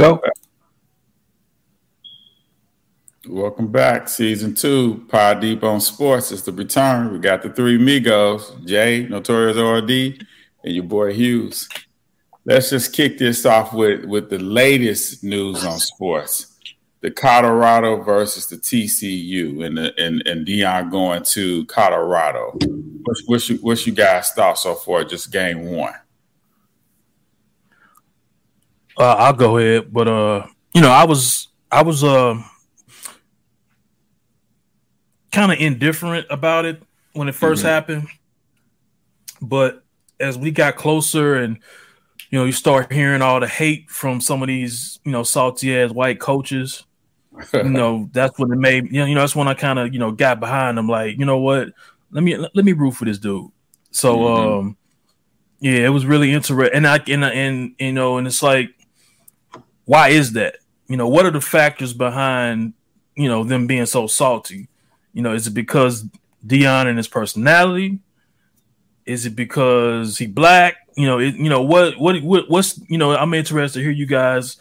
Go. Welcome back. Season two, Pod Deep on Sports. It's the return. We got the three Migos, Jay, Notorious RD, and your boy Hughes. Let's just kick this off with, with the latest news on sports. The Colorado versus the TCU and the, and, and Deion going to Colorado. What's, what's, you, what's guys thought so far? Just game one. Uh, I'll go ahead, but uh, you know, I was I was uh kind of indifferent about it when it 1st mm-hmm. happened, but as we got closer and you know you start hearing all the hate from some of these you know salty ass white coaches, you know that's when it made you know, you know that's when I kind of you know got behind them like you know what let me let me root for this dude. So mm-hmm. um yeah, it was really interesting, and I and and you know, and it's like why is that? You know, what are the factors behind, you know, them being so salty? You know, is it because Deion and his personality? Is it because he black? You know, it, you know what, what, what, what's, you know, I'm interested to hear you guys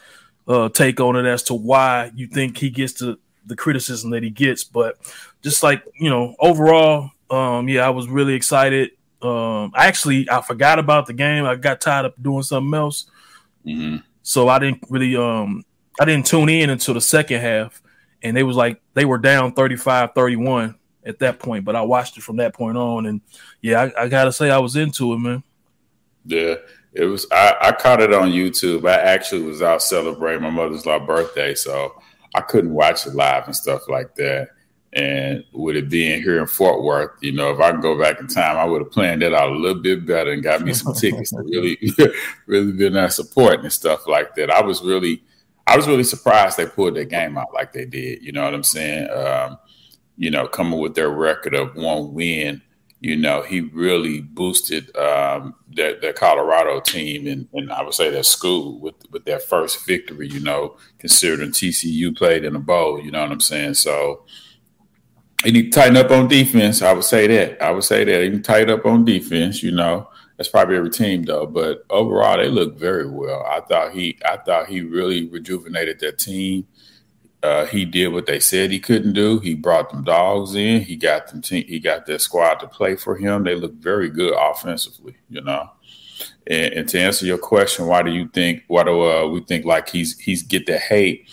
uh, take on it as to why you think he gets the the criticism that he gets. But just like you know, overall, um, yeah, I was really excited. Um, actually, I forgot about the game. I got tied up doing something else. Mm-hmm. So I didn't really um I didn't tune in until the second half and they was like they were down 35-31 at that point, but I watched it from that point on and yeah, I, I gotta say I was into it, man. Yeah. It was I, I caught it on YouTube. I actually was out celebrating my mother's love birthday, so I couldn't watch it live and stuff like that. And with it being here in Fort Worth, you know, if I can go back in time, I would have planned that out a little bit better and got me some tickets to really, really been there supporting and stuff like that. I was really, I was really surprised they pulled that game out like they did. You know what I'm saying? Um, you know, coming with their record of one win, you know, he really boosted um, their, their Colorado team and, and I would say their school with with their first victory. You know, considering TCU played in a bowl. You know what I'm saying? So he need to tighten up on defense. I would say that. I would say that. He tighten up on defense, you know. That's probably every team though. But overall they look very well. I thought he I thought he really rejuvenated that team. Uh, he did what they said he couldn't do. He brought them dogs in. He got them team, he got their squad to play for him. They look very good offensively, you know. And, and to answer your question, why do you think why do uh, we think like he's he's get the hate?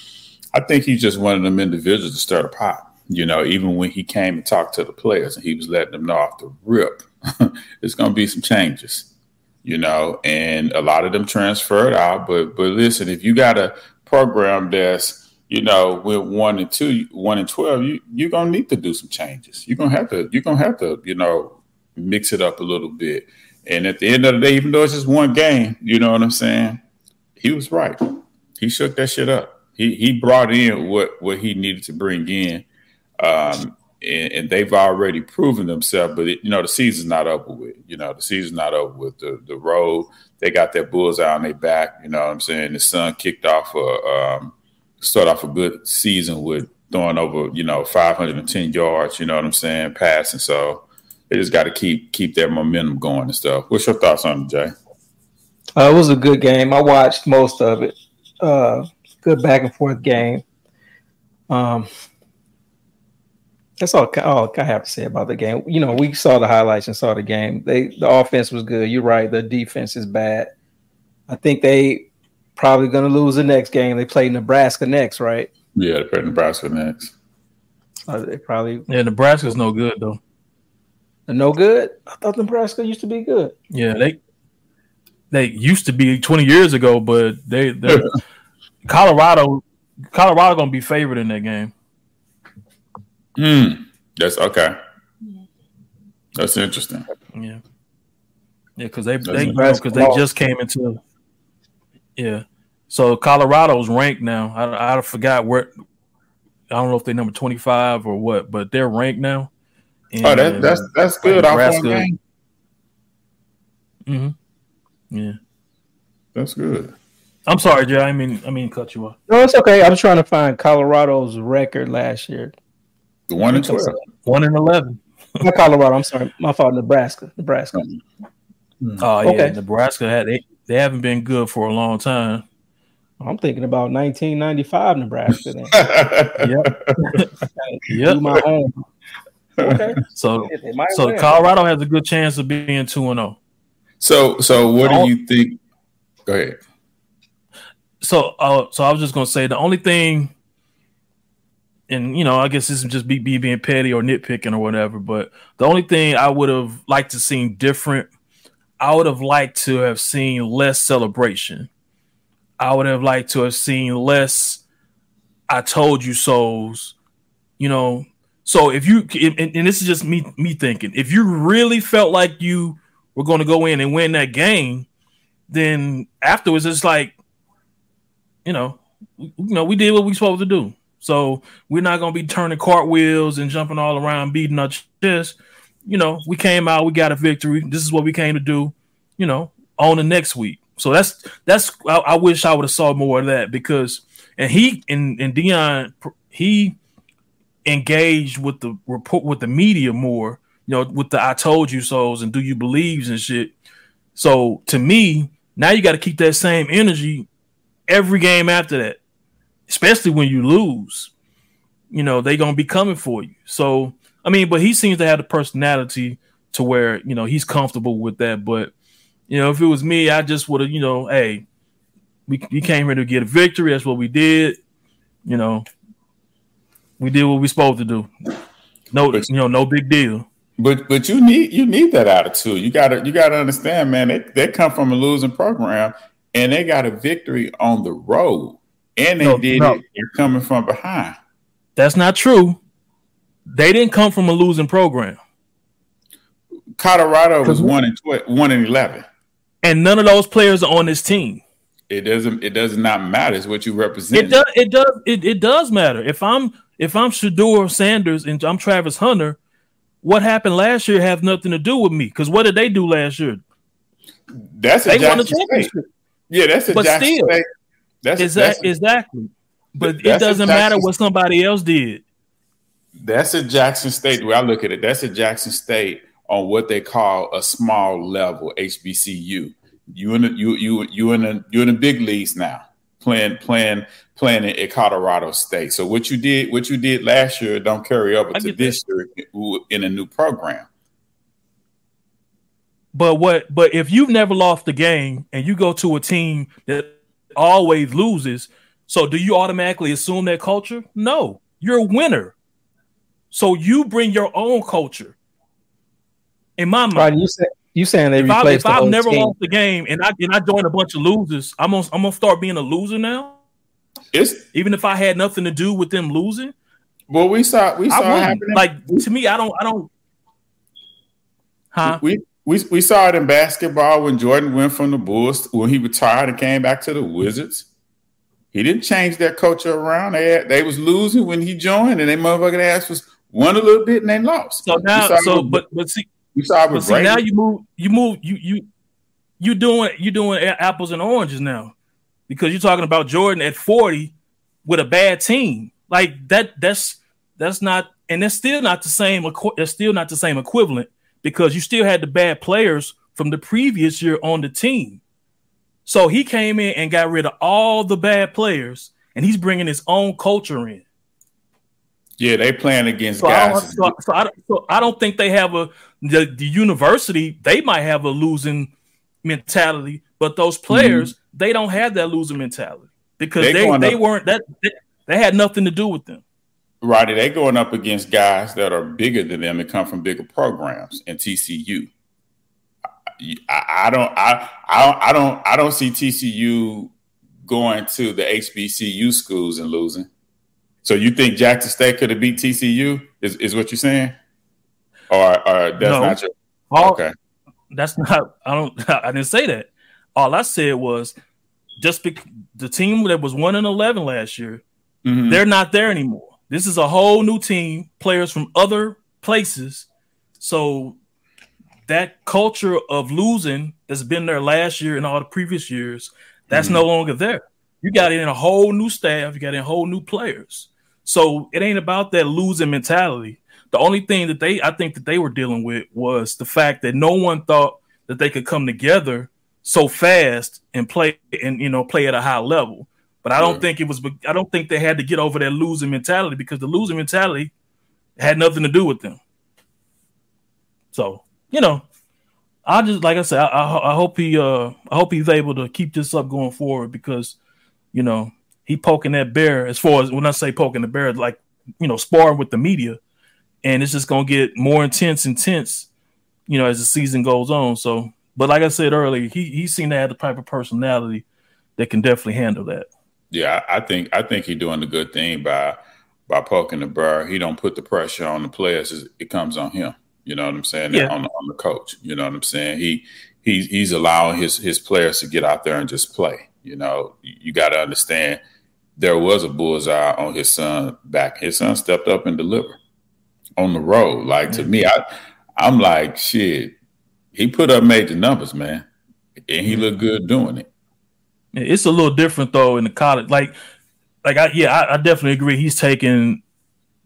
I think he's just one of them individuals to stir the pot you know, even when he came and talked to the players and he was letting them know off the rip, it's going to be some changes, you know, and a lot of them transferred out. But but listen, if you got a program that's you know with one and two, one and twelve, you you're gonna need to do some changes. You're gonna have to you're gonna have to you know mix it up a little bit. And at the end of the day, even though it's just one game, you know what I'm saying? He was right. He shook that shit up. He he brought in what what he needed to bring in um, and, and, they've already proven themselves. But it, you know, the season's not over with. You know, the season's not over with. The the road they got their bulls out on their back. You know what I'm saying? The Sun kicked off a um, start off a good season with throwing over you know 510 yards. You know what I'm saying? Passing. So they just got to keep keep their momentum going and stuff. What's your thoughts on it, Jay? Uh, it was a good game. I watched most of it. Uh, good back and forth game. Um, that's all, all I have to say about the game. You know, we saw the highlights and saw the game. They the offense was good. You're right. The defense is bad. I think they probably going to lose the next game. They play Nebraska next, right? Yeah, they play Nebraska next. Uh, they probably yeah. Nebraska's no good though. no good. I thought Nebraska used to be good. Yeah, they they used to be 20 years ago, but they Colorado Colorado gonna be favored in that game. Mm, that's okay. That's interesting. Yeah. Yeah, because they they because you know, they just came into yeah. So Colorado's ranked now. I I forgot where. I don't know if they're number twenty five or what, but they're ranked now. And, oh, that, that's that's good. Nebraska. Mm-hmm. Yeah, that's good. I'm sorry, Jay. I mean, I mean, cut you off. No, it's okay. I'm trying to find Colorado's record last year. The one and twelve. One and eleven. Not Colorado. I'm sorry. My fault. Nebraska. Nebraska. Mm. Oh yeah, okay. Nebraska had they, they haven't been good for a long time. I'm thinking about 1995 Nebraska. Then. yep. yep. my own. Okay. So, so win. Colorado has a good chance of being two and zero. Oh. So, so what do you think? Go ahead. So, uh, so I was just gonna say the only thing, and you know, I guess this is just be being petty or nitpicking or whatever. But the only thing I would have liked to see different, I would have liked to have seen less celebration I would have liked to have seen less I told you so's, you know. So if you and, and, this is just me me thinking, if you really felt like you were going to go in and win that game, then afterwards it's like, you know, you know, we did what we supposed to do. So we're not to be turning cartwheels and jumping all around, beating our chest. You know, we came out, we got a victory. This is what we came to do. You know, on the next week. So that's that's I, I wish I would have saw more of that because and he and and Deion he engaged with the report with the media more, you know, with the I told you so's and do you believes and shit. So to me, now you got to keep that same energy every game after that, especially when you lose. You know, they're gonna be coming for you. So I mean, but he seems to have the personality to where you know he's comfortable with that. But you know, if it was me, I just would have, you know, hey, we, we came here to get a victory. That's what we did. You know, we did what we supposed to do. No, but, you know, no big deal. But but you need you need that attitude. You gotta you gotta understand, man. They they come from a losing program and they got a victory on the road. And they no, did no. it They're coming from behind. That's not true. They didn't come from a losing program. Colorado was one and tw- one and eleven and none of those players are on this team. It doesn't. It does not matter. It's what you represent. It does. It does. It, it does matter. If I'm if I'm Shedeur Sanders and I'm Travis Hunter, what happened last year has nothing to do with me. Because what did they do last year? That's a they won the championship. State. Yeah, that's a but still, State. That's, exactly, that's exactly. But it doesn't matter what somebody else did. That's a Jackson State. The way I look at it, that's a Jackson State on what they call a small level HBCU. You in the you you you in the you in the big leagues now, playing playing playing at Colorado State. So what you did what you did last year don't carry over to this that. year in a new program. But what? But if you've never lost a game and you go to a team that always loses, so do you automatically assume that culture? No, you're a winner. So you bring your own culture in my mind. Right, you say you saying they if, I, if I've never team. lost the game and I and I join a bunch of losers, I'm gonna I'm gonna start being a loser now. It's even if I had nothing to do with them losing. Well, we saw we saw happening. Like to me, I don't I don't. Huh? We we we saw it in basketball when Jordan went from the Bulls when he retired and came back to the Wizards. He didn't change their culture around. They had, they was losing when he joined, and they motherfucking ass was won a little bit and they lost. So now, so but but see, you saw but see, now you move, you move, you you you doing you doing apples and oranges now, because you're talking about Jordan at 40 with a bad team like that. That's that's not, and that's still not the same. It's still not the same equivalent because you still had the bad players from the previous year on the team. So he came in and got rid of all the bad players, and he's bringing his own culture in. Yeah, they playing against so guys. I so, so, I, so I don't think they have a the, the university. They might have a losing mentality, but those players mm-hmm. they don't have that losing mentality because they they, they weren't that they, they, had nothing to do with them. Right, they going up against guys that are bigger than them and come from bigger programs and TCU. I, I don't I, I I don't I don't see TCU going to the HBCU schools and losing. So you think Jackson State could have beat TCU? Is, is what you're saying? Or, or that's no. not your All, okay. That's not. I don't. I didn't say that. All I said was just the team that was one and eleven last year. Mm-hmm. They're not there anymore. This is a whole new team, players from other places. So that culture of losing that's been there last year and all the previous years, that's mm-hmm. no longer there. You got in a whole new staff, you got in whole new players. So it ain't about that losing mentality. The only thing that they I think that they were dealing with was the fact that no one thought that they could come together so fast and play and you know play at a high level. But I don't yeah. think it was. I don't think they had to get over that losing mentality because the losing mentality had nothing to do with them. So you know, I just like I said, I, I, I hope he uh I hope he's able to keep this up going forward because you know he poking that bear as far as when I say poking the bear, like you know sparring with the media, and it's just gonna get more intense, intense, you know, as the season goes on. So, but like I said earlier, he he seemed to have the type of personality that can definitely handle that. Yeah, I think I think he's doing a good thing by by poking the bear. He don't put the pressure on the players; it comes on him. You know what I'm saying? Yeah. On, on the coach. You know what I'm saying? He he's he's allowing his his players to get out there and just play. You know, you, you got to understand there was a bullseye on his son back. His son stepped up and delivered on the road. Like to me, I I'm like shit. He put up major numbers, man, and he looked good doing it. It's a little different though in the college. Like, like I yeah, I, I definitely agree. He's taking,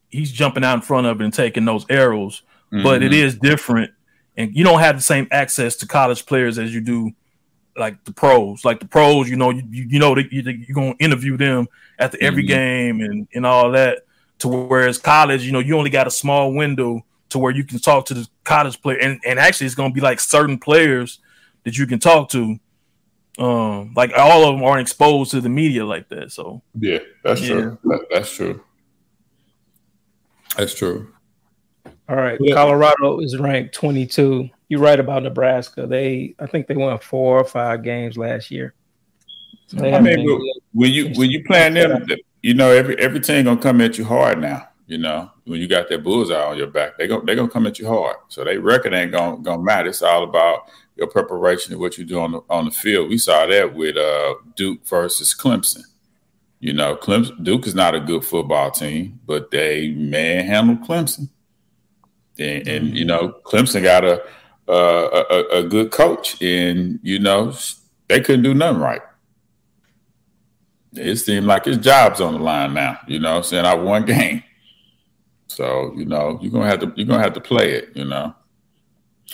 he's jumping out in front of it and taking those arrows mm-hmm. but it mm-hmm. different, and you don't have the same access to college players as you do like the pros. Like the pros, you know, you, you know that you, are gonna interview them after every mm-hmm. game and and all that. To whereas college, you know, you only got a small window to where you can talk to the college player, and and actually, it's gonna be like certain players that you can talk to. Um, like all of them aren't exposed to the media like that. So yeah, that's yeah. true. That, that's true. That's true. All right, yeah. Colorado is ranked 22. You're right about Nebraska. They, I think they won four or five games last year. So I mean, when you when you playing them, you know every every team gonna come at you hard now. You know when you got that bullseye on your back, they go they gonna come at you hard. So they record ain't gonna gonna matter. It's all about your preparation and what you do on the on the field. We saw that with uh, Duke versus Clemson. You know, Clemson Duke is not a good football team, but they manhandled Clemson. And, and you know, Clemson got a, a, a good coach, and you know they couldn't do nothing right. It seemed like his job's on the line now. You know, saying I won game, so you know you're gonna have to you're gonna have to play it. You know,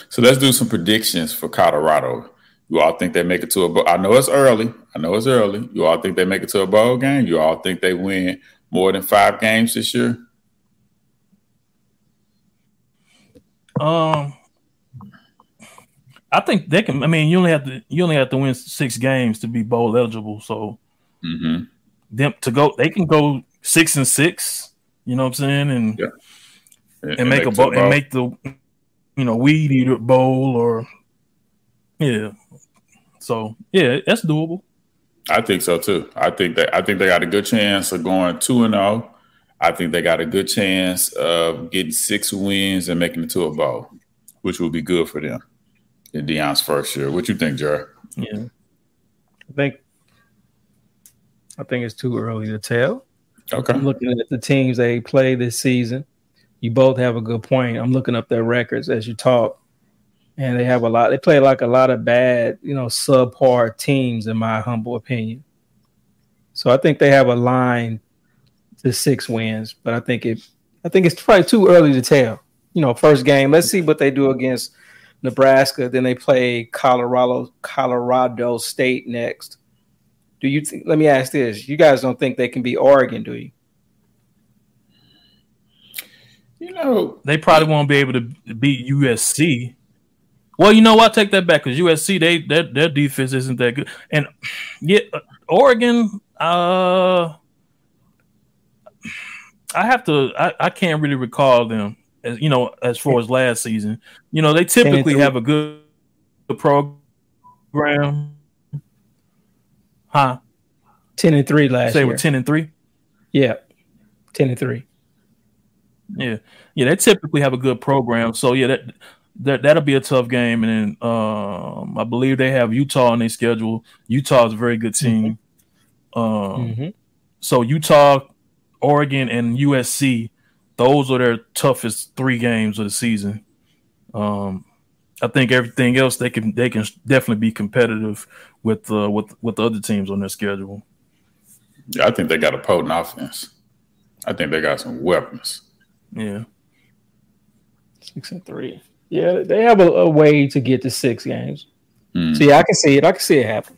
so let's do some predictions for Colorado. You all think they make it to a bowl? I know it's early. I know it's early. You all think they make it to a bowl game? You all think they win more than five games this year? Um, I think they can. I mean, you only have to you only have to win six games to be bowl eligible. So mm-hmm. them to go, they can go six and six. You know what I'm saying? And yeah. and, and, make, make a bowl and make the you know weed eater bowl or yeah. So yeah, that's doable. I think so too. I think that I think they got a good chance of going two and zero oh I think they got a good chance of getting six wins and making it to a bowl, which will be good for them in Deion's first year. What you think, Jared? Yeah, I think I think it's too early to tell. Okay, I'm looking at the teams they play this season. You both have a good point. I'm looking up their records as you talk, and they have a lot. They play like a lot of bad, you know, subpar teams, in my humble opinion. So I think they have a line to six wins, but I think it I think it's probably too early to tell. You know, first game. Let's see what they do against Nebraska. Then they play Colorado Colorado State next. Do you think? Let me ask this: You guys don't think they can be Oregon, do you? You know, they probably won't be able to beat USC. Well, you know what? Take that back because USC they their, their defense isn't that good, and yeah, Oregon. Uh, I have to. I, I can't really recall them as you know as far as last season. You know, they typically have a good, good program. Huh? Ten and three last Say year. with ten and three. Yeah, ten and three. Yeah, yeah, they typically have a good program. So yeah, that that that'll be a tough game. And then um, I believe they have Utah on their schedule. Utah is a very good team. Mm-hmm. Um, mm-hmm. So Utah Oregon and USC, those are their toughest three games of the season. Um, I think everything else they can they can definitely be competitive with uh, with with the other teams on their schedule. Yeah, I think they got a potent offense. I think they got some weapons. Yeah, six and three. Yeah, they have a, a way to get to six games. Mm. yeah, I can see it. I can see it happen.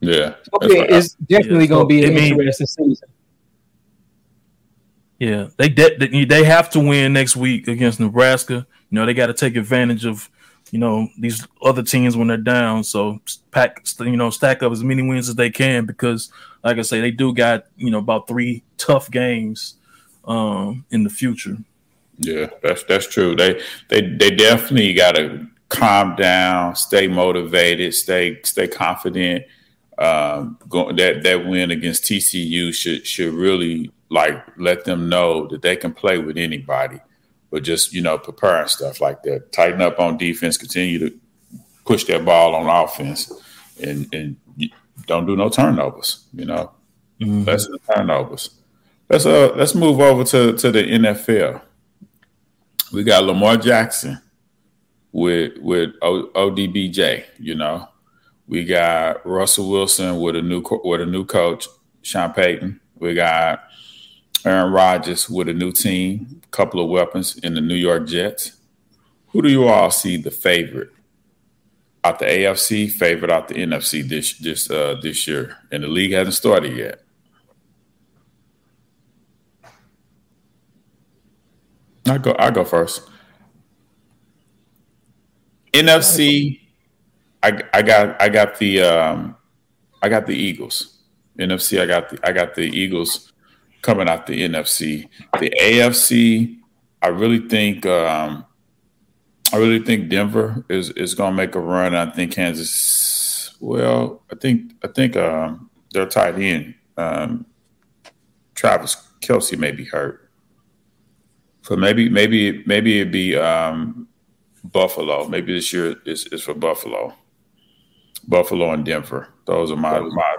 Yeah, okay, it's definitely yeah. going to be an interesting season. Yeah, they de- they have to win next week against Nebraska. You know, they got to take advantage of you know these other teams when they're down. So pack, you know, stack up as many wins as they can because, like I say, they do got you know about three tough games um, in the future. Yeah, that's that's true. They they they definitely got to calm down, stay motivated, stay stay confident. Um, go, that that win against TCU should should really like let them know that they can play with anybody, but just you know prepare and stuff like that. Tighten up on defense, continue to push that ball on offense, and and don't do no turnovers. You know, mm-hmm. less the turnovers. Let's uh let's move over to to the NFL we got Lamar Jackson with with o, ODBJ. You know, we got Russell Wilson with a new with a new coach, Sean Payton. We got Aaron Rodgers with a new team, a couple of weapons in the New York Jets. Who do you all see the favorite out the AFC, favorite out the NFC this this uh, this year? And the league hasn't started yet. I go. I go first. NFC. I I got I got the um, I got the Eagles. NFC. I got the I got the Eagles coming out the NFC. The AFC. I really think um, I really think Denver is is going to make a run. I think Kansas. Well, I think I think um, they're tied in. Um, Travis Kelce may be hurt. So maybe maybe maybe it'd be um, Buffalo. Maybe this year is, is for Buffalo. Buffalo and Denver. Those are my my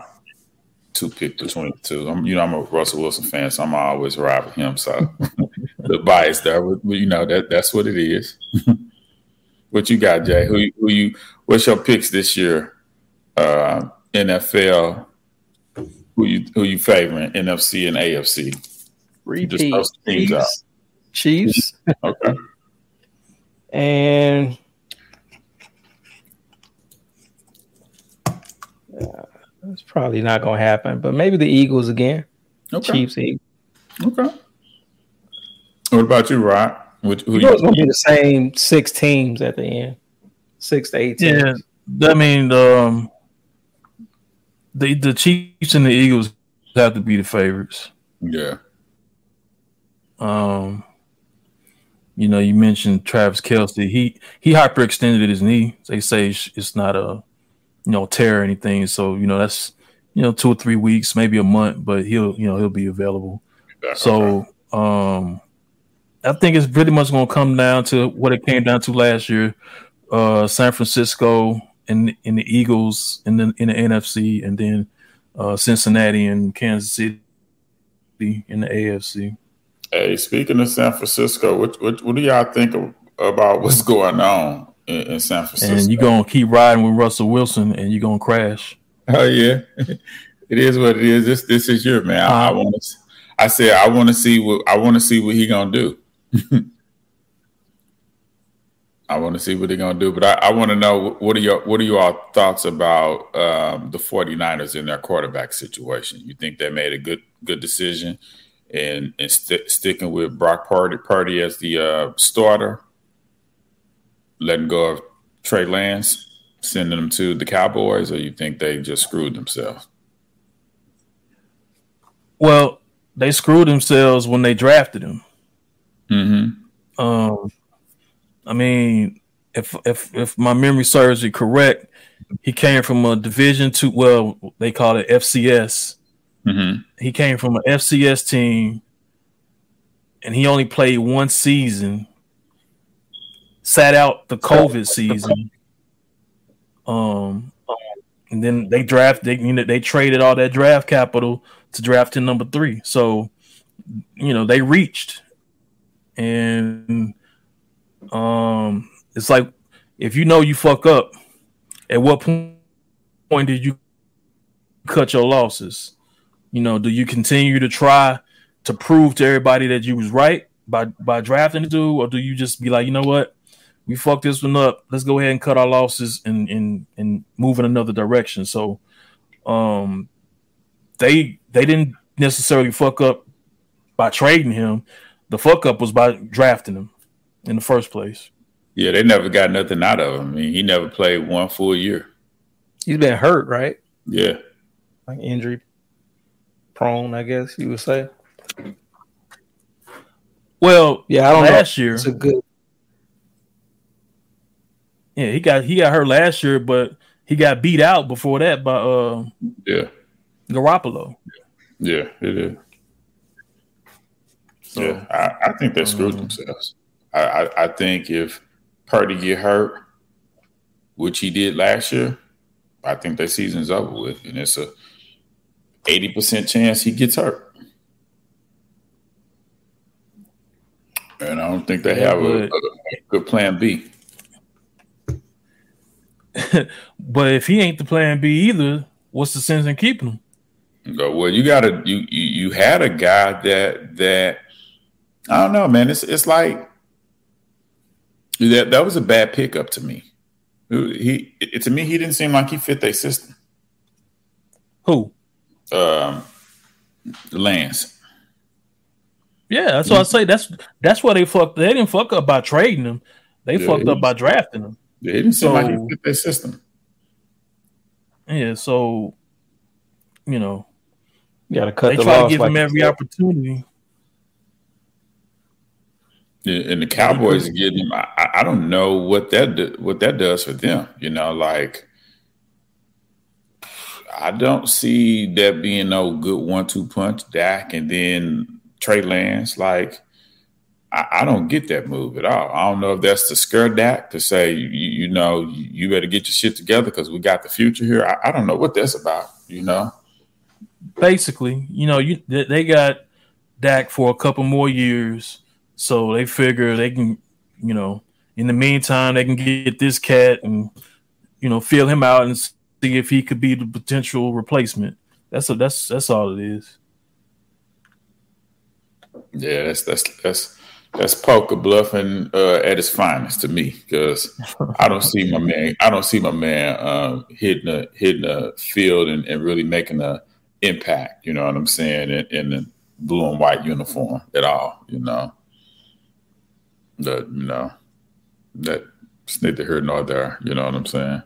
two pick between the two. I'm, you know, I'm a Russell Wilson fan, so I'm always ride with him. So the bias there, but you know that that's what it is. what you got, Jay? Who who you? What's your picks this year? Uh, NFL. Who you who you favoring? NFC and AFC. Repeat. Just teams out. Chiefs. okay. And uh, it's probably not going to happen, but maybe the Eagles again. Okay. Chiefs, Eagles. Okay. What about you, Rod? Which, who it's going to be the same six teams at the end, six to eight. Teams. Yeah, I mean, um, the the Chiefs and the Eagles have to be the favorites. Yeah. Um, you know, you mentioned Travis Kelce. He he hyperextended his knee. They say it's not a you know tear or anything. So you know that's you know two or three weeks, maybe a month, but he'll you know he'll be available. so um, I think it's pretty much going to come down to what it came down to last year. Uh, San Francisco and in the Eagles and then in the NFC, and then uh, Cincinnati and Kansas City in the AFC. Hey, speaking of San Francisco, what what, what do y'all think of, about what's going on in, in San Francisco? And you're gonna keep riding with Russell Wilson, and you're gonna crash. Oh yeah, it is what it is. This this is your man. I, I want to. I said I want to see what I want to see what he gonna do. I want to see what they're gonna do, but I, I want to know what are your what are your thoughts about um, the 49ers in their quarterback situation? You think they made a good good decision? And and st- sticking with Brock Party Purdy as the uh, starter, letting go of Trey Lance, sending them to the Cowboys, or you think they just screwed themselves? Well, they screwed themselves when they drafted him. Mm-hmm. Um, I mean, if if if my memory serves me correct, he came from a Division two. Well, they call it FCS Mm-hmm. He came from an FCS team, and he only played one season. Sat out the COVID season. Um, and then they draft. They you know they traded all that draft capital to draft him number three. So, you know they reached, and um, it's like if you know you fuck up, at what point did you cut your losses? You know, do you continue to try to prove to everybody that you was right by by drafting the dude, or do you just be like, you know what, we fucked this one up. Let's go ahead and cut our losses and and and move in another direction. So, um, they they didn't necessarily fuck up by trading him. The fuck up was by drafting him in the first place. Yeah, they never got nothing out of him. I mean, he never played one full year. He's been hurt, right? Yeah, like injury prone, I guess you would say. Well, yeah, I don't last know. year it's a good. Yeah, he got he got hurt last year, but he got beat out before that by uh yeah Garoppolo. Yeah, it is. So, yeah, I, I, think they screwed um, themselves. I, I, I think if Purdy get hurt, which he did last year, I think their season's over with, and it's a eighty percent chance he gets hurt. And I don't think they have a, a, good plan B. but if he ain't the plan B either, what's the sense in keeping him? Well. You got to you, you you had a guy that that I don't know, man. It's it's like that that was a bad pickup to me. He it, to me he didn't seem like he fit their system. Who? Um, Lance. Yeah, that's what I say. That's that's why they fucked. They didn't fuck up by trading him. They yeah, fucked up by drafting him. They didn't seem so, like he fit their system. Yeah, so you know, you got to cut. They the try to give like him every opportunity. Yeah, and the Cowboys are getting him. I, I don't know what that do, what that does for them. You know, like I don't see that being no good one-two punch, Dak, and then Trey Lance. Like I, I, don't get that move at all. I don't know if that's to scare Dak to say, you, you know, you better get your shit together because we got the future here. I, I, don't know what that's about, you know. Basically, you know, you they got Dak for a couple more years, so they figure they can, you know, in the meantime they can get this cat and you know feel him out and see if he could be the potential replacement. That's a, that's that's all it is. Yeah, that's that's that's that's poker bluffing uh, at its finest to me because I don't see my man. I don't see my man um, hitting a hitting a field and, and, really making a impact. You know what I'm saying? In, in the blue and white uniform at all. You know, that you know that neither here nor there. You know what I'm saying?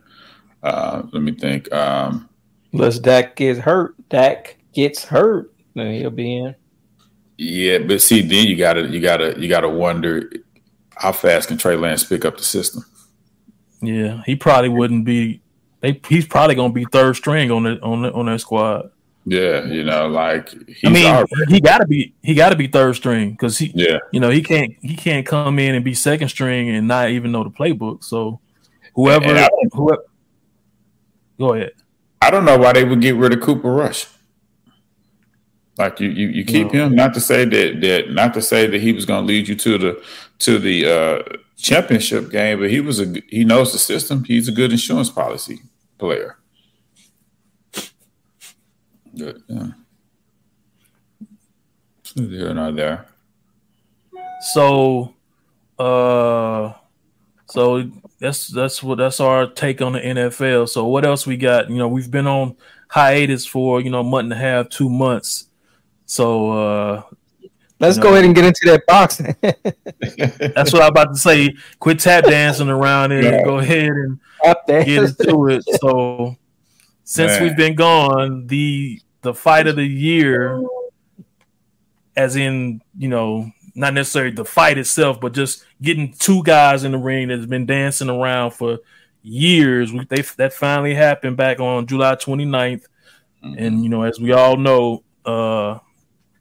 Uh, let me think. Um, Unless Dak gets hurt, Dak gets hurt, then he'll be in. Yeah, but see, then you gotta you gotta you gotta wonder how fast can Trey Lance pick up the system. Yeah, he probably wouldn't be. They, he's probably gonna be third string on the on the, on that squad. Yeah, you know, like I mean, already, he gotta be he gotta be third string because he, yeah, you know, he can't he can't come in and be second string and not even know the playbook. So whoever, whoever, go ahead. I don't know why they would get rid of Cooper Rush. Like you, you, you keep him. Not to say that that not to say that he was going to lead you to the to the uh, championship game, but he was a he knows the system. He's a good insurance policy player. Good, yeah. Here not there. So, uh, so that's that's what that's our take on the NFL. So what else we got? You know, we've been on hiatus for you know a month and a half, two months. So uh let's go know, ahead and get into that boxing. that's what I'm about to say. Quit tap dancing around it. yeah. go ahead and get into it. So since Man. we've been gone, the the fight of the year, as in, you know, not necessarily the fight itself, but just getting two guys in the ring that's been dancing around for years. They that finally happened back on July 29th. Mm-hmm. And you know, as we all know, uh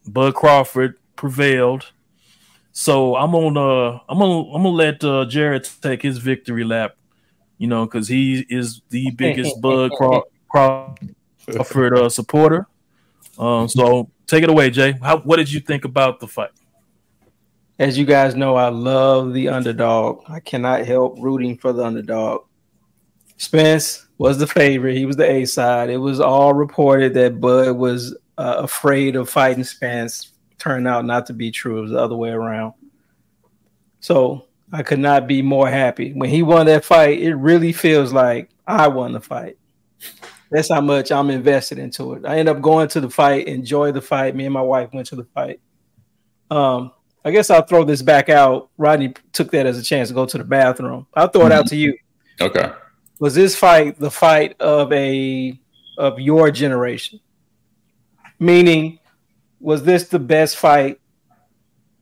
Bud Crawford prevailed. So I'm gonna I'm gonna I'm gonna let uh, Jared take his victory lap, you know, because he is the biggest Bud Craw- Crawford uh, supporter. Um, so take it away, Jay. How, what did you think about the fight? As you guys know, I love the underdog. I cannot help rooting for the underdog. Spence was the favorite. He was the A side. It was all reported that Bud was uh, afraid of fighting Spence turned out not to be true. It was the other way around. So I could not be more happy. When he won that fight, it really feels like I won the fight. That's how much I'm invested into it. I end up going to the fight, enjoy the fight. Me and my wife went to the fight. Um, I guess I'll throw this back out. Rodney took that as a chance to go to the bathroom. I'll throw it mm-hmm. out to you. Okay. Was this fight the fight of a of your generation? Meaning, was this the best fight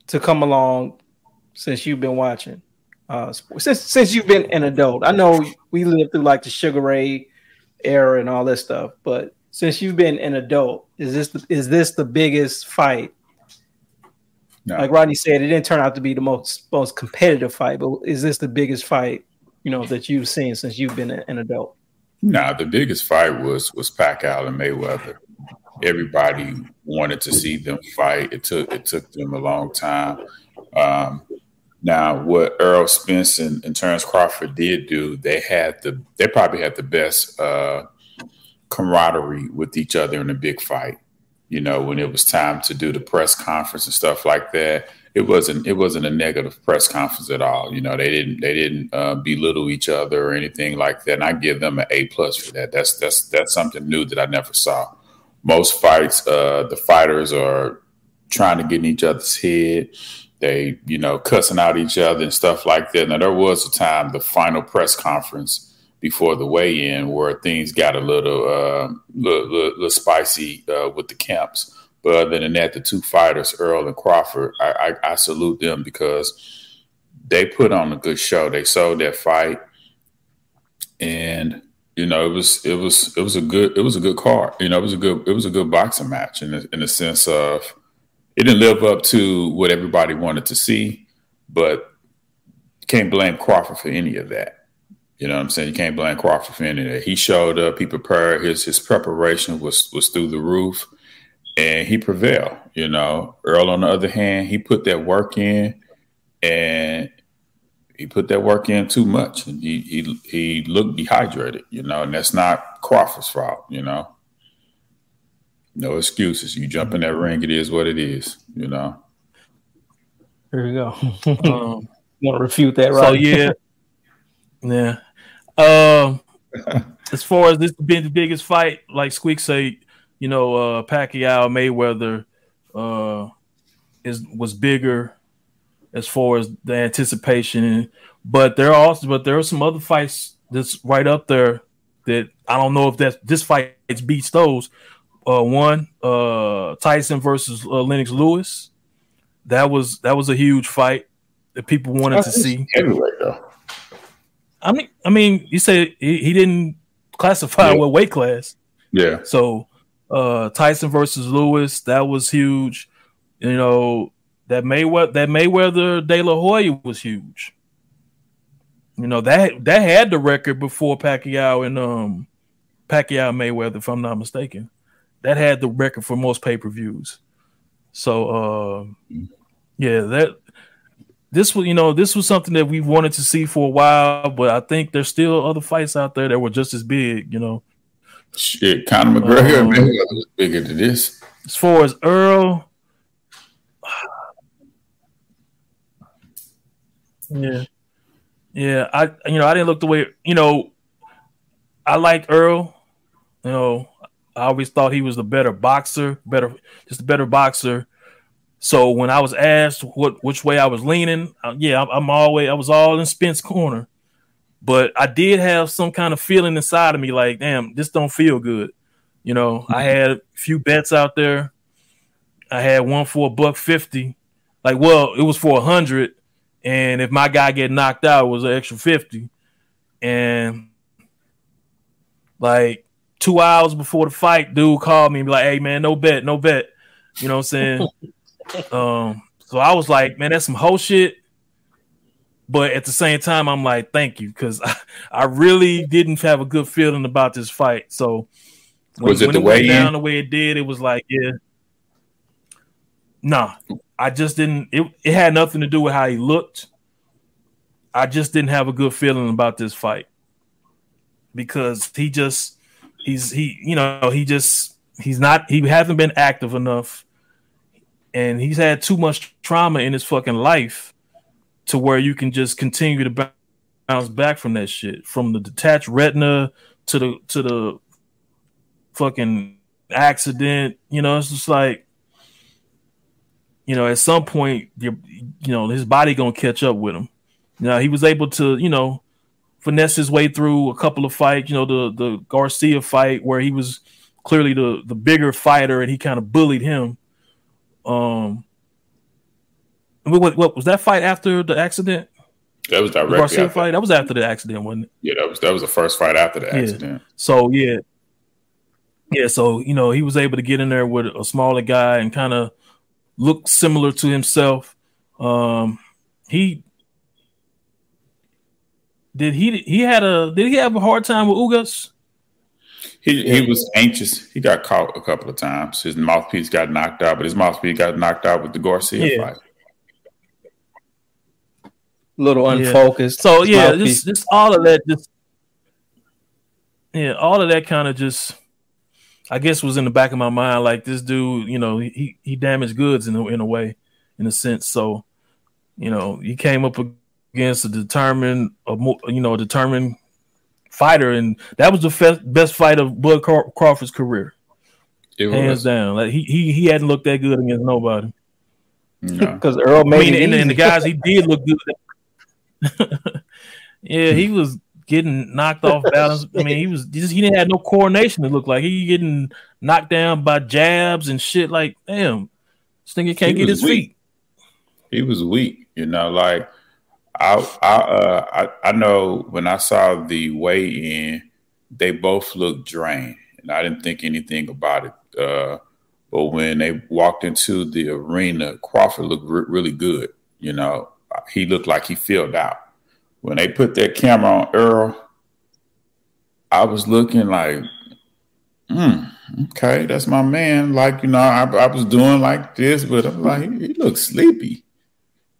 to come along since you've been watching? Uh, since since you've been an adult, I know we lived through like the Sugar Ray era and all this stuff, but since you've been an adult, is this the, is this the biggest fight no. Like Rodney said, it didn't turn out to be the most most competitive fight, but is this the biggest fight you know that you've seen since you've been an adult? Nah, the biggest fight was was Pacquiao and Mayweather. Everybody wanted to see them fight. It took it took them a long time. Um, now, what Errol Spence and, and Terrence Crawford did do, they had the they probably had the best uh, camaraderie with each other in a big fight you know, when it was time to do the press conference and stuff like that, it wasn't it wasn't a negative press conference at all. You know, they didn't they didn't uh, belittle each other or anything like that. And I give them an A plus for that. That's that's that's something new that I never saw. Most fights, uh, the fighters are trying to get in each other's head. They, you know, cussing out each other and stuff like that. Now there was a time, the final press conference before the weigh-in where things got a little uh, little, little, little, spicy uh, with the camps. But other than that, the two fighters, Errol and Crawford, I, I, I, salute them because they put on a good show. They sold that fight, and you know it was it was it was a good it was a good card. You know it was a good it was a good boxing match in in the sense of it didn't live up to what everybody wanted to see, but can't blame Crawford for any of that. You know what I'm saying? You can't blame Crawford for any of that. He showed up, he prepared, his his preparation was was through the roof and he prevailed. You know, Errol on the other hand, he put that work in and he put that work in too much and he he he looked dehydrated, you know, and that's not Crawford's fault, you know. No excuses. You jump in that ring, it is what it is, you know. There you go. um, want to refute that, right? So yeah, yeah. Um, as far as this being the biggest fight, like Squeak said, you know, uh, Pacquiao Mayweather uh, is was bigger as far as the anticipation. But there are also, but there are some other fights that's right up there that I don't know if that this fight beats those. Uh, one, uh, Tyson versus uh, Lennox Lewis. That was that was a huge fight that people wanted to see. Heavyweight though. I mean, I mean, you say he, he didn't classify yeah. what weight class. Yeah. So uh Tyson versus Lewis, that was huge. You know, that Mayweather that Mayweather De La Hoya was huge. You know, that that had the record before Pacquiao and um Pacquiao Mayweather, if I'm not mistaken. That had the record for most pay-per-views. So uh yeah, that this was, you know, this was something that we wanted to see for a while, but I think there's still other fights out there that were just as big, you know. Shit, Conor McGregor, um, man, was bigger than this. As far as Errol, yeah, yeah, I, you know, I didn't look the way, you know, I like Errol, you know, I always thought he was the better boxer, better, just a better boxer. So when I was asked what which way I was leaning, uh, yeah, I'm, I'm always I was all in Spence corner, but I did have some kind of feeling inside of me like, damn, this don't feel good. You know, mm-hmm. I had a few bets out there. I had one for a buck fifty. Like, well, it was for a hundred, and if my guy get knocked out, it was an extra fifty. And like two hours before the fight, dude called me and be like, "Hey man, no bet, no bet." You know what I'm saying? Um, so I was like, man, that's some whole shit. But at the same time, I'm like, thank you, because I, I, really didn't have a good feeling about this fight. So when, was it when the it way went down the way it did? It was like, yeah, nah. I just didn't. It, it had nothing to do with how he looked. I just didn't have a good feeling about this fight because he just he's he you know he just he's not he hasn't been active enough and he's had too much trauma in his fucking life to where you can just continue to bounce back from that shit, from the detached retina to the to the fucking accident. You know, it's just like, you know, at some point, you, know, his body gonna catch up with him. Now he was able to, you know, finesse his way through a couple of fights. You know, the the Garcia fight where he was clearly the the bigger fighter and he kind of bullied him. Um, what, what was that fight after the accident? That was directly Garcia fight. That was after the accident, wasn't it? Yeah, that was that was the first fight after the Yeah. accident. So yeah, yeah. So you know he was able to get in there with a smaller guy and kind of look similar to himself. Um, he did he he had a did he have a hard time with Ugas? He he was anxious. He got caught a couple of times. His mouthpiece got knocked out, but his mouthpiece got knocked out with the Garcia Yeah. fight. little Yeah. unfocused. So yeah, just just all of that just yeah, all of that kind of just I guess was in the back of my mind like this dude, you know, he he damaged goods in a, in a way, in a sense. So, you know, he came up against a determined, a mo- you know, a determined fighter, and that was the fe- best fight of Bud Craw- Crawford's career, It hands was, down. Like he he he hadn't looked that good against nobody. you know. because Errol I made mean, it and, and the guys he did look good. yeah, he was getting knocked off balance. I mean, he was just he didn't have no coordination. It looked like he getting knocked down by jabs and shit. Like, damn, this nigga can't He get his weak. feet. he was weak. You know, like I I uh I, I know when I saw the weigh in, they both looked drained, and I didn't think anything about it. Uh, but when they walked into the arena, Crawford looked re- really good. You know, he looked like he filled out. When they put that camera on Errol, I was looking like, hmm, okay, that's my man. Like, you know, I, I was doing like this, but I'm like, he, he looks sleepy.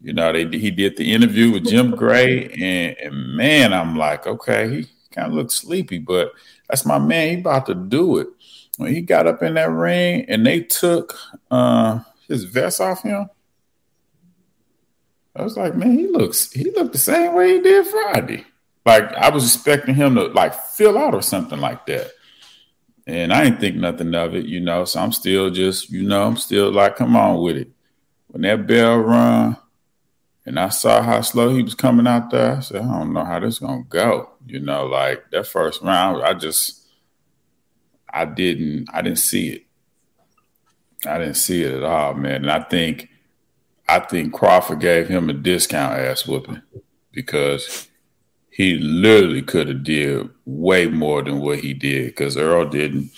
You know, they he did the interview with Jim Gray, and, and man, I'm like, okay, he kind of looks sleepy, but that's my man. He about to do it. When he got up in that ring and they took uh, his vest off him, I was like, man, he looks he looked the same way he did Friday. Like I was expecting him to like fill out or something like that. And I didn't think nothing of it, you know. So I'm still just, you know, I'm still like, come on with it. When that bell run, and I saw how slow he was coming out there, I said, I don't know how this is gonna go. You know, like that first round, I just I didn't I didn't see it. I didn't see it at all, man. And I think I think Crawford gave him a discount ass whooping because he literally could have did way more than what he did because Errol didn't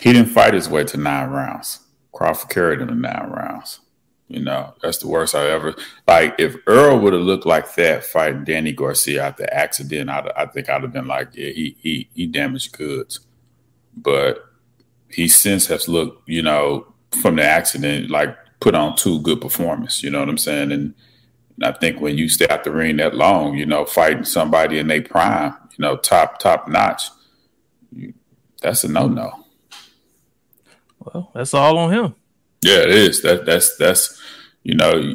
he didn't fight his way to nine rounds. Crawford carried him to nine rounds. You know, that's the worst I ever like. If Errol would have looked like that fighting Danny Garcia after the accident, I'd, I think I'd have been like, yeah, he he he damaged goods. But he since has looked, you know, from the accident, like put on two good performance. You know what I'm saying? And, and I think when you stay out the ring that long, you know, fighting somebody in their prime, you know, top top notch, that's a no no. Well, that's all on him. Yeah, it is. That that's that's you know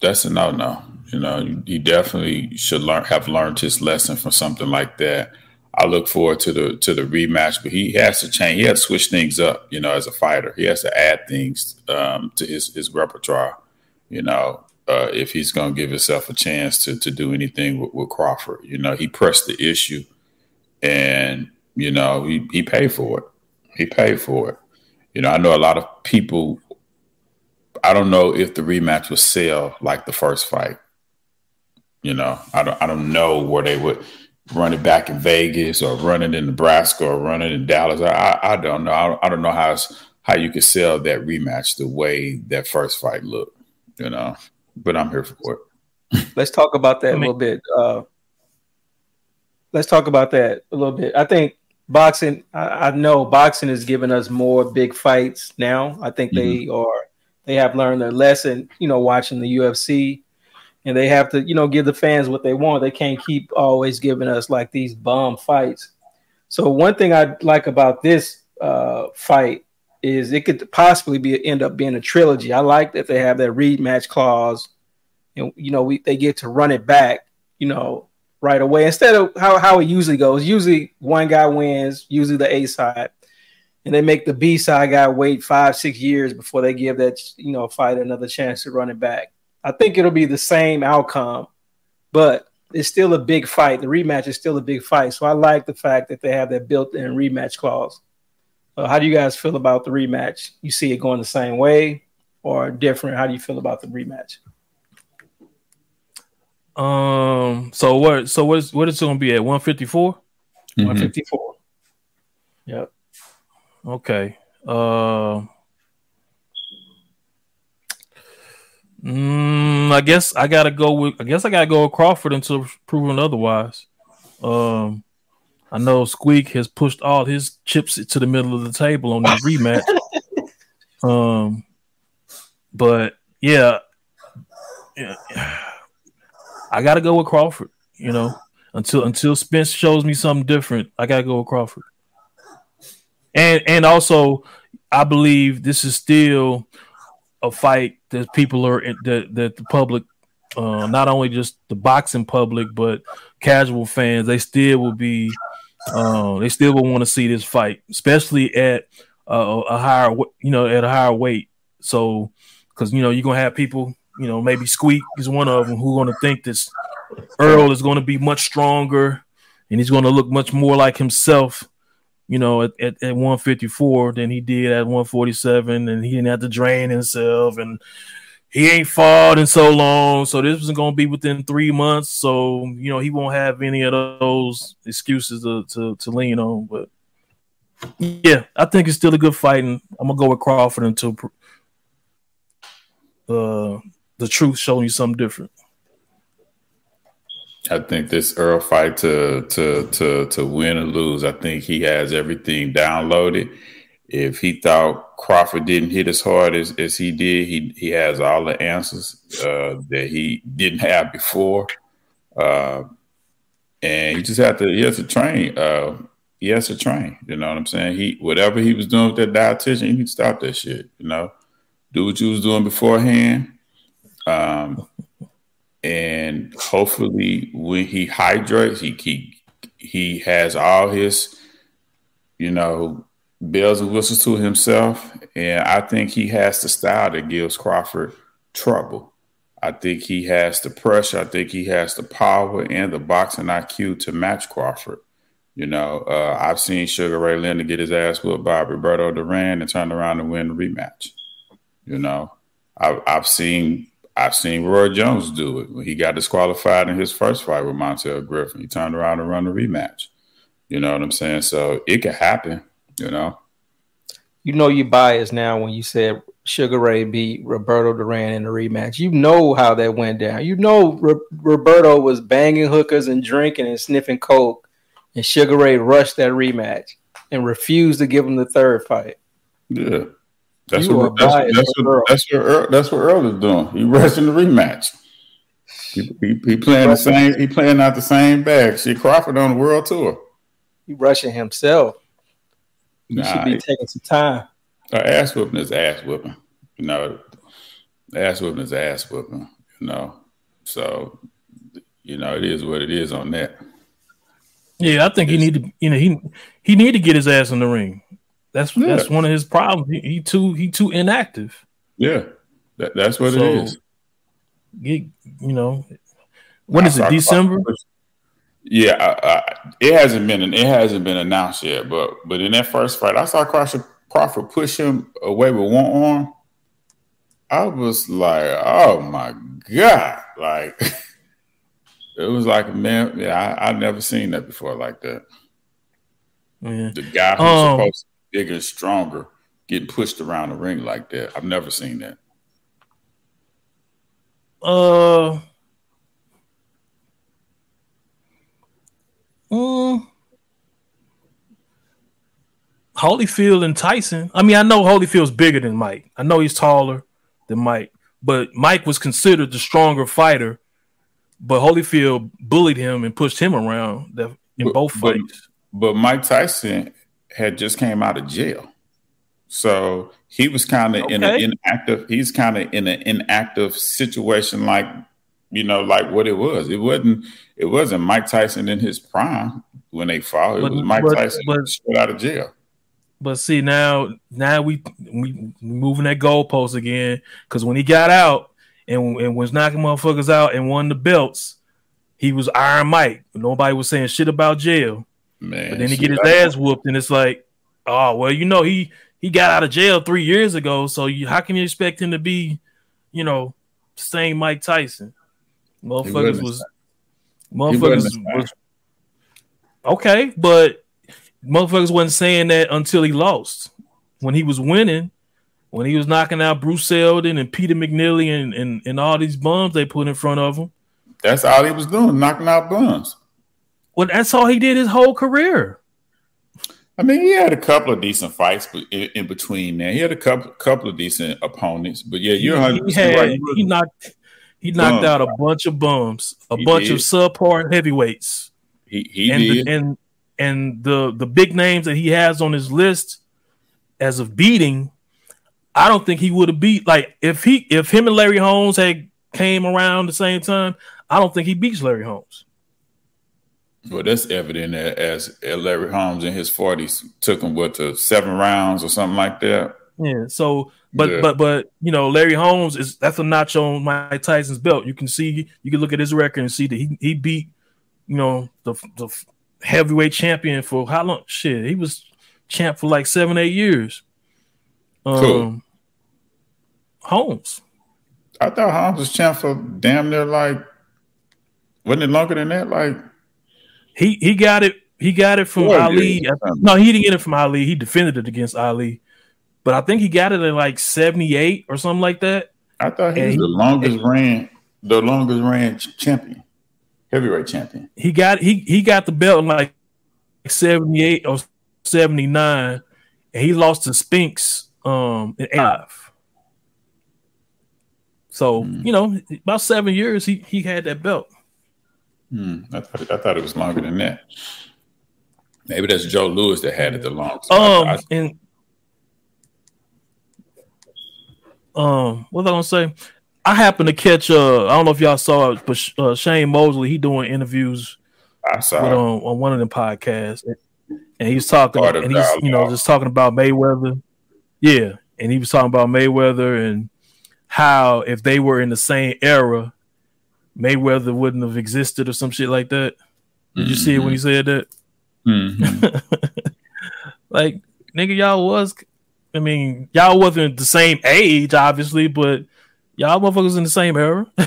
that's a no no. You know, he definitely should learn have learned his lesson from something like that. I look forward to the to the rematch, but he has to change. He has to switch things up. You know, as a fighter, he has to add things um, to his his repertoire. You know, uh, if he's going to give himself a chance to to do anything with, with Crawford. You know, he pressed the issue, and you know he he paid for it. He paid for it. You know, I know a lot of people. I don't know if the rematch would sell like the first fight. You know, I don't. I don't know where they would run it back in Vegas or run it in Nebraska or run it in Dallas. I, I, I don't know. I don't, I don't know how it's, how you could sell that rematch the way that first fight looked. You know, but I'm here for it. Let's talk about that I mean- a little bit. Uh, let's talk about that a little bit. I think boxing. I, I know boxing is giving us more big fights now. I think they are. They have learned their lesson. You know, watching the UFC, and they have to, you know, give the fans what they want. They can't keep always giving us like these bomb fights. So one thing I like about this uh, fight is it could possibly be end up being a trilogy. I like that they have that rematch clause, and you know we they get to run it back. You know, right away instead of how, how it usually goes. Usually one guy wins, usually the A side, and they make the B side guy wait five, six years before they give that you know fight another chance to run it back. I think it'll be the same outcome, but it's still a big fight. The rematch is still a big fight. So I like the fact that they have that built-in rematch clause. Uh, how do you guys feel about the rematch? You see it going the same way or different? How do you feel about the rematch? Um. So what? So what is what is it going to be at? One fifty four. One fifty four. Yep. Okay. Uh. Mm, I guess I gotta go with. I guess I gotta go with Crawford until proven otherwise. Um, I know Squeak has pushed all his chips to the middle of the table on the rematch. um, but yeah, yeah, I gotta go with Crawford. You know, until until Spence shows me something different, I gotta go with Crawford. And and also, I believe this is still a fight that people are that that the public, uh, not only just the boxing public, but casual fans, they still will be, uh, they still will want to see this fight, especially at uh, a higher, you know, at a higher weight. So, because you know you're gonna have people, you know, maybe Squeak is one of them who are gonna think this Errol is gonna be much stronger and he's gonna look much more like himself you know, at, at, at 154 than he did at 147, and he didn't have to drain himself, and he ain't fought in so long, so this wasn't gonna be within three months. So you know, he won't have any of those excuses to to, to lean on. But yeah, I think it's still a good fight, and I'm gonna go with Crawford until uh, the truth showing you something different. I think this Errol fight to to to to win or lose, I think he has everything downloaded. If he thought Crawford didn't hit as hard as, as he did, he he has all the answers uh, that he didn't have before, uh, and he just have to he has to train. Uh, he has to train. You know what I'm saying? He whatever he was doing with that dietitian, he to stop that shit. You know, do what you was doing beforehand. Um, and hopefully when he hydrates, he he he has all his, you know, bells and whistles to himself, and I think he has the style that gives Crawford trouble. I think he has the pressure. I think he has the power and the boxing IQ to match Crawford. You know, uh, I've seen Sugar Ray Leonard get his ass whipped by Roberto Duran and turn around and win the rematch. You know, I've, I've seen I've seen Roy Jones do it when he got disqualified in his first fight with Montel Griffin. He turned around and run the rematch. You know what I'm saying? So it could happen, you know. You know you biased now when you said Sugar Ray beat Roberto Duran in the rematch. You know how that went down. You know Roberto was banging hookers and drinking and sniffing coke, and Sugar Ray rushed that rematch and refused to give him the third fight. Yeah. That's what, that's, that's, what, that's, what Errol, that's what Errol is doing. He rushing the rematch. He, he, he playing the same. He playing out the same bag. See Crawford on the world tour. He rushing himself. He nah, should be taking some time. Ass whooping is ass whooping. You know, ass whooping is ass whooping. You know, so you know it is what it is on that. Yeah, I think it's, he need to. You know, he he need to get his ass in the ring. That's yeah. that's one of his problems. He, he, too he too inactive. Yeah, that, that's what so, it is. Get, you know, when I is it? December. Yeah, I, I, it hasn't been it hasn't been announced yet, but but in that first fight, I saw Crawford, Crawford push him away with one arm. I was like, oh my god, like it was like man, yeah, I, I've never seen that before like that. Yeah. The guy who's um, supposed bigger and stronger getting pushed around the ring like that. I've never seen that. Uh, um, Holyfield and Tyson. I mean, I know Holyfield's bigger than Mike. I know he's taller than Mike, but Mike was considered the stronger fighter. But Holyfield bullied him and pushed him around in but, both fights. But, but Mike Tyson had just came out of jail. So he was kind of okay. in an inactive, he's kind of in an inactive situation like you know, like what it was. It wasn't. It wasn't Mike Tyson in his prime when they fought. It but, was Mike but, Tyson but, straight out of jail. But see now, now we we moving that goalpost again because when he got out and, and was knocking motherfuckers out and won the belts, he was Iron Mike. Nobody was saying shit about jail. Man, but then he get his ass whooped, and it's like, oh well, you know he he got out of jail three years ago, so you, how can you expect him to be, you know, same Mike Tyson? Motherfuckers was motherfuckers was okay, but motherfuckers wasn't saying that until he lost. When he was winning, when he was knocking out Bruce Seldon and Peter McNeeley and, and, and all these bums they put in front of him. That's all he was doing, knocking out bums. Well, that's all he did his whole career. I mean, he had a couple of decent fights in, in between there. He had a couple couple of decent opponents, but yeah, you're he, he, had, right. he knocked he knocked out a bunch of bums, a he bunch did. of subpar heavyweights. He he and did. The, and and the the big names that he has on his list as of beating, I don't think he would have beat like if he if him and Larry Holmes had came around the same time, I don't think he beats Larry Holmes. Well, that's evident as Larry Holmes in his forties took him what to seven rounds or something like that. Yeah. So, but yeah. but but you know, Larry Holmes is that's a notch on Mike Tyson's belt. You can see you can look at his record and see that he he beat you know the the heavyweight champion for how long? Shit, he was champ for like seven eight years. Um, cool. Holmes. I thought Holmes was champ for damn near like wasn't it longer than that? Like he he got it. He got it from Ali. No, he didn't get it from Ali. He defended it against Ali, but I think he got it at like seventy eight or something like that. I thought he and was the longest ran, the longest ran champion, heavyweight champion. He got he he got the belt in like seventy eight or seventy nine, and he lost to Spinks um in five. So mm. you know, about seven years he he had that belt. Hmm. I thought it, I thought it was longer than that. Maybe that's Joe Louis that had it the longest. Um, I, and um, what was I gonna say? I happened to catch. Uh, I don't know if y'all saw it, but uh, Shane Mosley he doing interviews. I saw with, um, on one of the podcasts, and he's talking, and he's you know just talking about Mayweather. Yeah, and he was talking about Mayweather and how if they were in the same era, Mayweather wouldn't have existed or some shit like that. Did mm-hmm. you see it when he mm-hmm. said that? Mm-hmm. like, nigga, y'all was. I mean, y'all wasn't the same age, obviously, but y'all motherfuckers in the same era.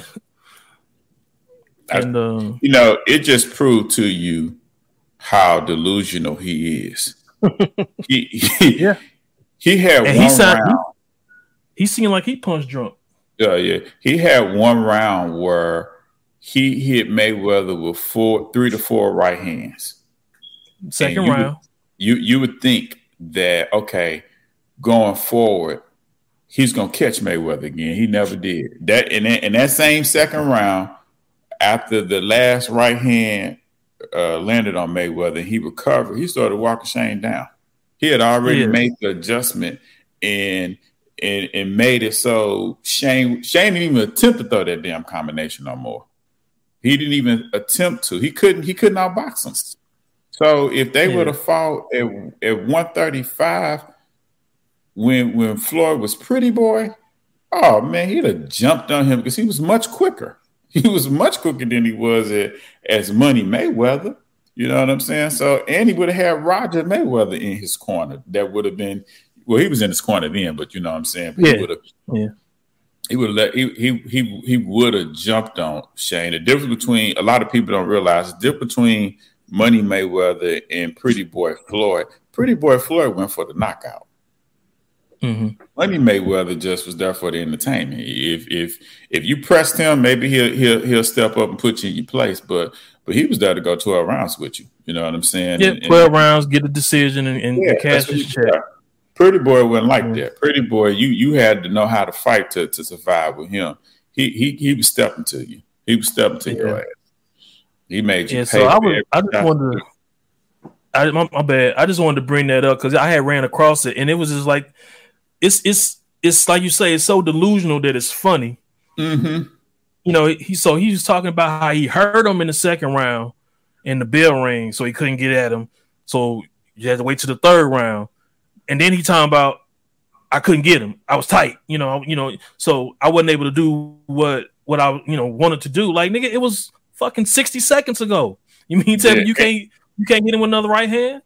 and uh, you know, it just proved to you how delusional he is. he, he, yeah, he had and one he sound, round. He, he seemed like he punched drunk. Yeah, yeah. He had one round where he hit Mayweather with four, three to four right hands. Second you round. Would, you you would think that okay, going forward, he's gonna catch Mayweather again. He never did. That in that, in that same second round, after the last right hand uh, landed on Mayweather, he recovered. He started walking Shane down. He had already yeah. made the adjustment and and and made it so Shane Shane didn't even attempt to throw that damn combination no more. He didn't even attempt to. He couldn't. He couldn't outbox him. So if they yeah. would have fought at, at 135 when when Floyd was pretty boy, oh man, he'd have jumped on him because he was much quicker. He was much quicker than he was at, as Money Mayweather. You know what I'm saying? So and he would have had Roger Mayweather in his corner. That would have been well, he was in his corner then, but you know what I'm saying? But yeah. He would have yeah he would let he he he he would have jumped on Shane. The difference between a lot of people don't realize the difference between Money Mayweather and Pretty Boy Floyd. Pretty Boy Floyd went for the knockout. Mm-hmm. Money Mayweather just was there for the entertainment. If if if you pressed him, maybe he'll he'll he'll step up and put you in your place. But but he was there to go twelve rounds with you. You know what I'm saying? Yeah, twelve and, rounds, get a decision, and, and yeah, cash his check. Pretty boy wasn't like mm-hmm. that. Pretty boy, you you had to know how to fight to, to survive with him. He he he was stepping to you. He was stepping to yeah. your ass. He made you. Yeah, so I was. I just wanted to. I my, my, bad. I just wanted to bring that up because I had ran across it and it was just like, it's it's it's like you say, it's so delusional that it's funny. Mm-hmm. you know, he so he was talking about how he hurt him in the second round in the bell ring, so he couldn't get at him. So you had to wait to the third round, and then he talking about I couldn't get him. I was tight, you know, you know, so I wasn't able to do what what I you know wanted to do. Like nigga, it was fucking sixty seconds ago. You mean tell yeah. me you can't you can't get him with another right hand?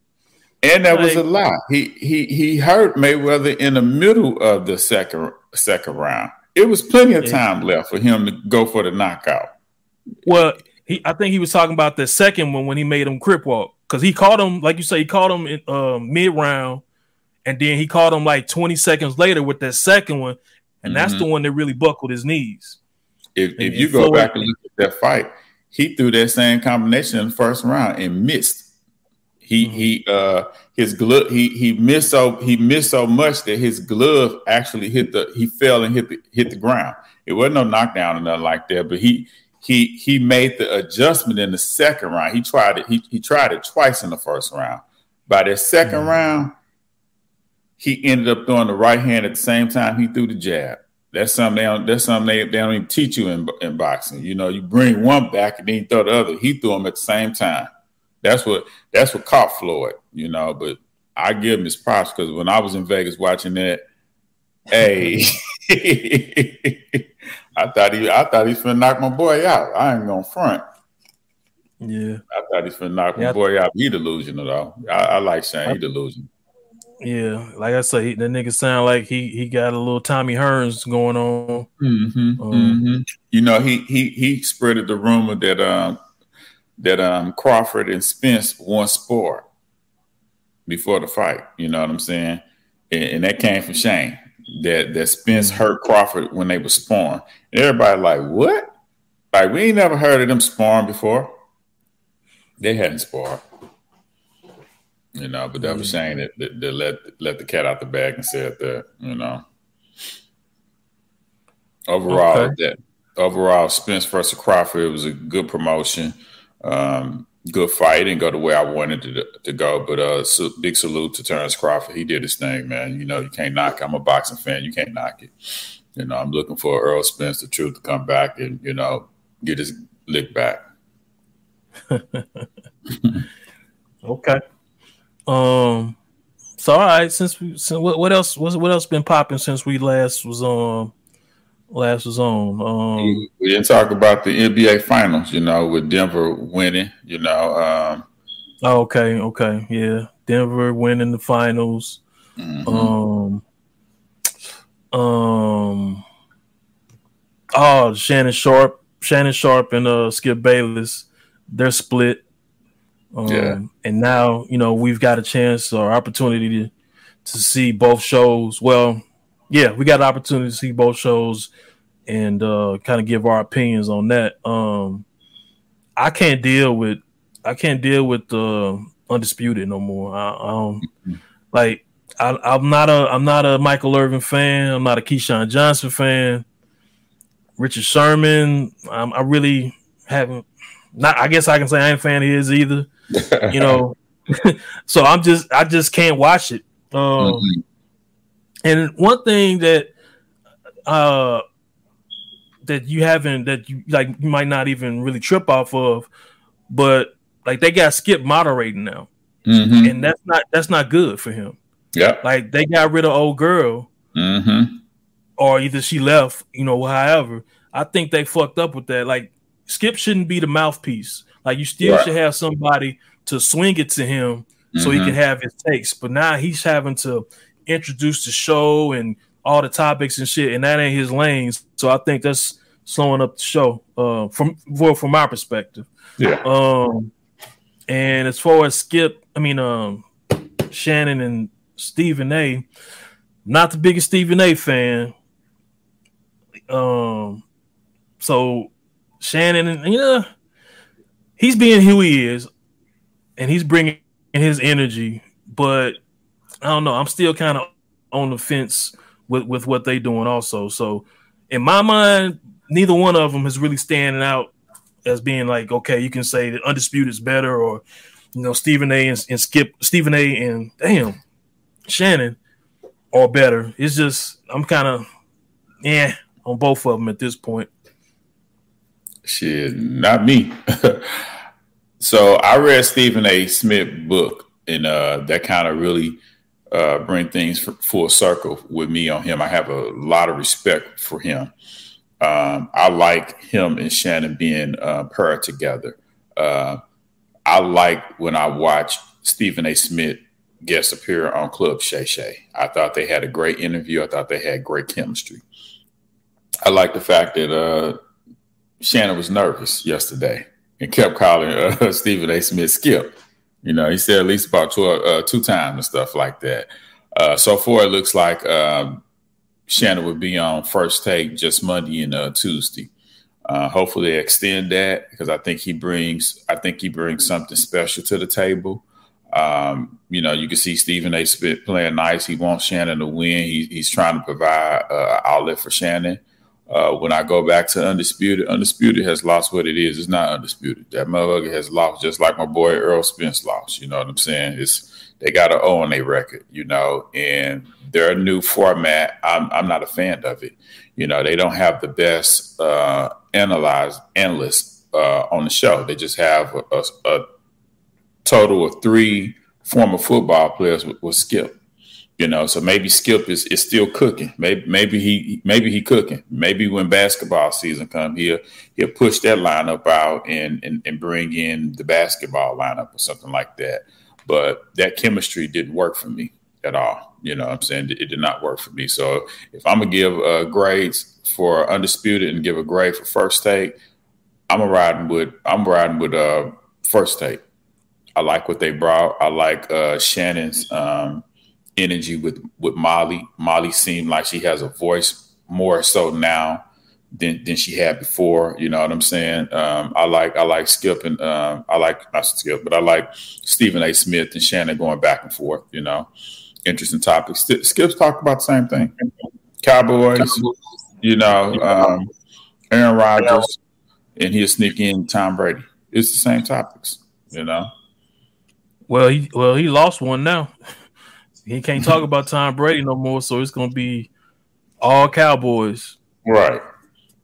And that like, was a lie. He he he hurt Mayweather in the middle of the second second round. It was plenty of time yeah. left for him to go for the knockout. Well, he I think he was talking about the second one when he made him crip walk because he caught him like you say he caught him in uh, mid round, and then he caught him like twenty seconds later with that second one, and mm-hmm. that's the one that really buckled his knees. If, if you go back and look at that fight, he threw that same combination in the first round and missed. He mm-hmm. he uh his glove he he missed so he missed so much that his glove actually hit the he fell and hit the hit the ground. It wasn't no knockdown or nothing like that, but he he he made the adjustment in the second round. He tried it, he he tried it twice in the first round. By the 2nd mm-hmm. round, he ended up throwing the right hand at the same time he threw the jab. That's something they don't, that's something they, they don't even teach you in, in boxing. You know, you bring one back and then you throw the other. He threw them at the same time. That's what that's what caught Floyd, you know. But I give him his props because when I was in Vegas watching that, hey, I thought he I thought he's gonna knock my boy out. I ain't gonna front. Yeah, I thought he's gonna knock yeah. my boy out. He delusional though. I, I like saying he delusional. Yeah, like I say, the nigga sound like he he got a little Tommy Hearns going on. Mm-hmm, um, mm-hmm. You know, he he he spreaded the rumor that um that um Crawford and Spence once sport before the fight. You know what I'm saying? And, and that came from Shane. That that Spence mm-hmm. hurt Crawford when they were sparring. And everybody like, what? Like we ain't never heard of them sparring before. They hadn't sparred. You know, but that was Shane that, that, that, let let the cat out the bag and said that, you know. Overall, okay. that overall Spence versus Crawford was a good promotion. Um, good fight. Didn't go the way I wanted to, to go, but uh, so big salute to Terence Crawford. He did his thing, man. You know, you can't knock. It. I'm a boxing fan. You can't knock it. You know, I'm looking for Errol Spence, the truth, to come back and you know get his lick back. okay. Um. So all right, since we so what, what else what, what else been popping since we last was on last was on. Um, we didn't talk about the NBA finals, you know, with Denver winning, you know. Um, oh, okay, okay, yeah, Denver winning the finals. Mm-hmm. Um, um, oh, Shannon Sharpe, Shannon Sharpe, and uh, Skip Bayless, they're split. Um, yeah. And now, you know, we've got a chance or opportunity to, to see both shows. Well, yeah, we got an opportunity to see both shows and uh, kind of give our opinions on that. Um, I can't deal with I can't deal with the uh, undisputed no more. I, I don't mm-hmm. like. I, am not a I'm not a Michael Irvin fan. I'm not a Keyshawn Johnson fan. Richard Sherman, I really haven't. Not I guess I can say I ain't a fan of his either. you know, so I'm just I just can't watch it. Um, mm-hmm. And one thing that uh that you haven't that you like you might not even really trip off of, but like they got Skip moderating now, mm-hmm. and that's not that's not good for him. Yeah, like they got rid of old girl, mm-hmm. or either she left, you know. However, I think they fucked up with that. Like Skip shouldn't be the mouthpiece. Like you still right. should have somebody to swing it to him mm-hmm. so he mm-hmm. can have his takes. But now he's having to introduce the show and all the topics and shit, and that ain't his lanes. So I think that's slowing up the show uh, from well, from my perspective. Yeah. Um, and as far as Skip, I mean, um, Shannon and Stephen A. Not the biggest Stephen A. fan. Um, so Shannon, and you know, he's being who he is, and he's bringing his energy. But I don't know. I'm still kind of on the fence with with what they doing. Also, so in my mind, neither one of them is really standing out as being like, okay, you can say that undisputed is better, or you know, Stephen A. and, and Skip, Stephen A. and damn Shannon are better. It's just I'm kind of yeah on both of them at this point. Shit, not me. so I read Stephen A. Smith book, and uh, that kind of really uh, bring things full circle with me on him. I have a lot of respect for him. Um, I like him and Shannon being uh, paired together. Uh, I like when I watch Stephen A. Smith guest appear on Club Shay Shay. I thought they had a great interview. I thought they had great chemistry. I like the fact that uh, Shannon was nervous yesterday and kept calling uh, Stephen A. Smith Skip. You know, he said at least about two, uh, two times and stuff like that. Uh, so far, it looks like um, Shannon would be on first take just Monday and uh, Tuesday. Uh, hopefully, they extend that because I think he brings I think he brings something special to the table. Um, you know, you can see Stephen A. Smith playing nice. He wants Shannon to win. He, he's trying to provide uh, outlet for Shannon. Uh, when I go back to Undisputed, Undisputed has lost what it is. It's not Undisputed. That motherfucker has lost just like my boy Errol Spence lost. You know what I'm saying? It's they got to own their record, you know, and their new format, I'm, I'm not a fan of it. You know, they don't have the best uh, analyze analysts uh, on the show. They just have a, a, a total of three former football players with, with Skip. You know, so maybe Skip is, is still cooking. Maybe maybe he maybe he cooking. Maybe when basketball season comes, he'll he'll push that lineup out and, and and bring in the basketball lineup or something like that. But that chemistry didn't work for me at all. You know, I'm saying it did not work for me. So if I'm gonna give uh, grades for undisputed and give a grade for first take, I'm a riding with I'm riding with uh, first take. I like what they brought. I like uh, Shannon's um, energy with with Molly. Molly seemed like she has a voice more so now than than she had before. You know what I'm saying? Um, I like I like Skip and um, I like not Skip, but I like Stephen A. Smith and Shannon going back and forth. You know, interesting topics. Skip's talked about the same thing. Cowboys, you know, um, Aaron Rodgers, and he'll sneak in Tom Brady. It's the same topics. You know. Well, he well he lost one now. he can't talk about Tom Brady no more, so it's gonna be all Cowboys. Right.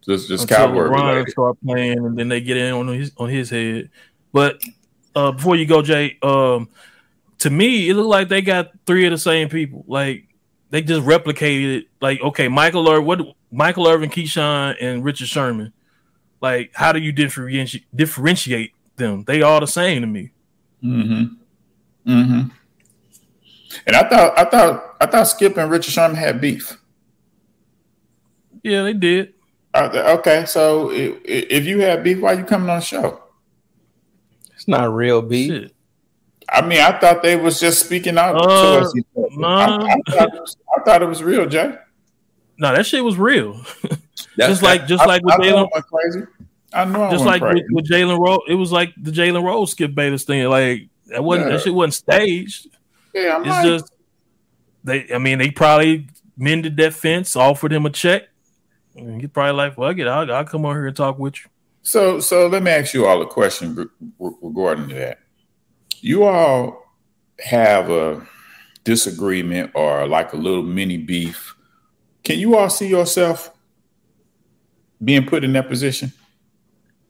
Just just Cowboy LeBron start playing, and then they get in on his on his head. But uh, before you go, Jay, um, to me, it looked like they got three of the same people. Like they just replicated. Like okay, Michael Irvin, what Michael Irvin, Keyshawn, and Richard Sherman. Like, how do you differentiate differentiate them? They all the same to me. Mm-hmm. Mm-hmm. And I thought, I thought, I thought Skip and Richard Sherman had beef. Yeah, they did. Uh, okay, so if, if, you had beef, why you coming on the show? It's not real beef. Shit. I mean, I thought they was just speaking out uh, to us. No. I, I, thought was, I, thought it was real, Jay. No, that shit was real. just like, just like with Jalen. Crazy. I know. Just like with, with Jalen Rose, it was like the Jalen Rose Skip Bayless thing. Like that wasn't yeah. that shit wasn't staged. Yeah, I'm it's like, just they. I mean, they probably mended that fence, offered him a check. And he's probably like, "Well, I get, I'll, I'll come over here and talk with you." So, so let me ask you all a question regarding that. You all have a disagreement or like a little mini beef. Can you all see yourself being put in that position,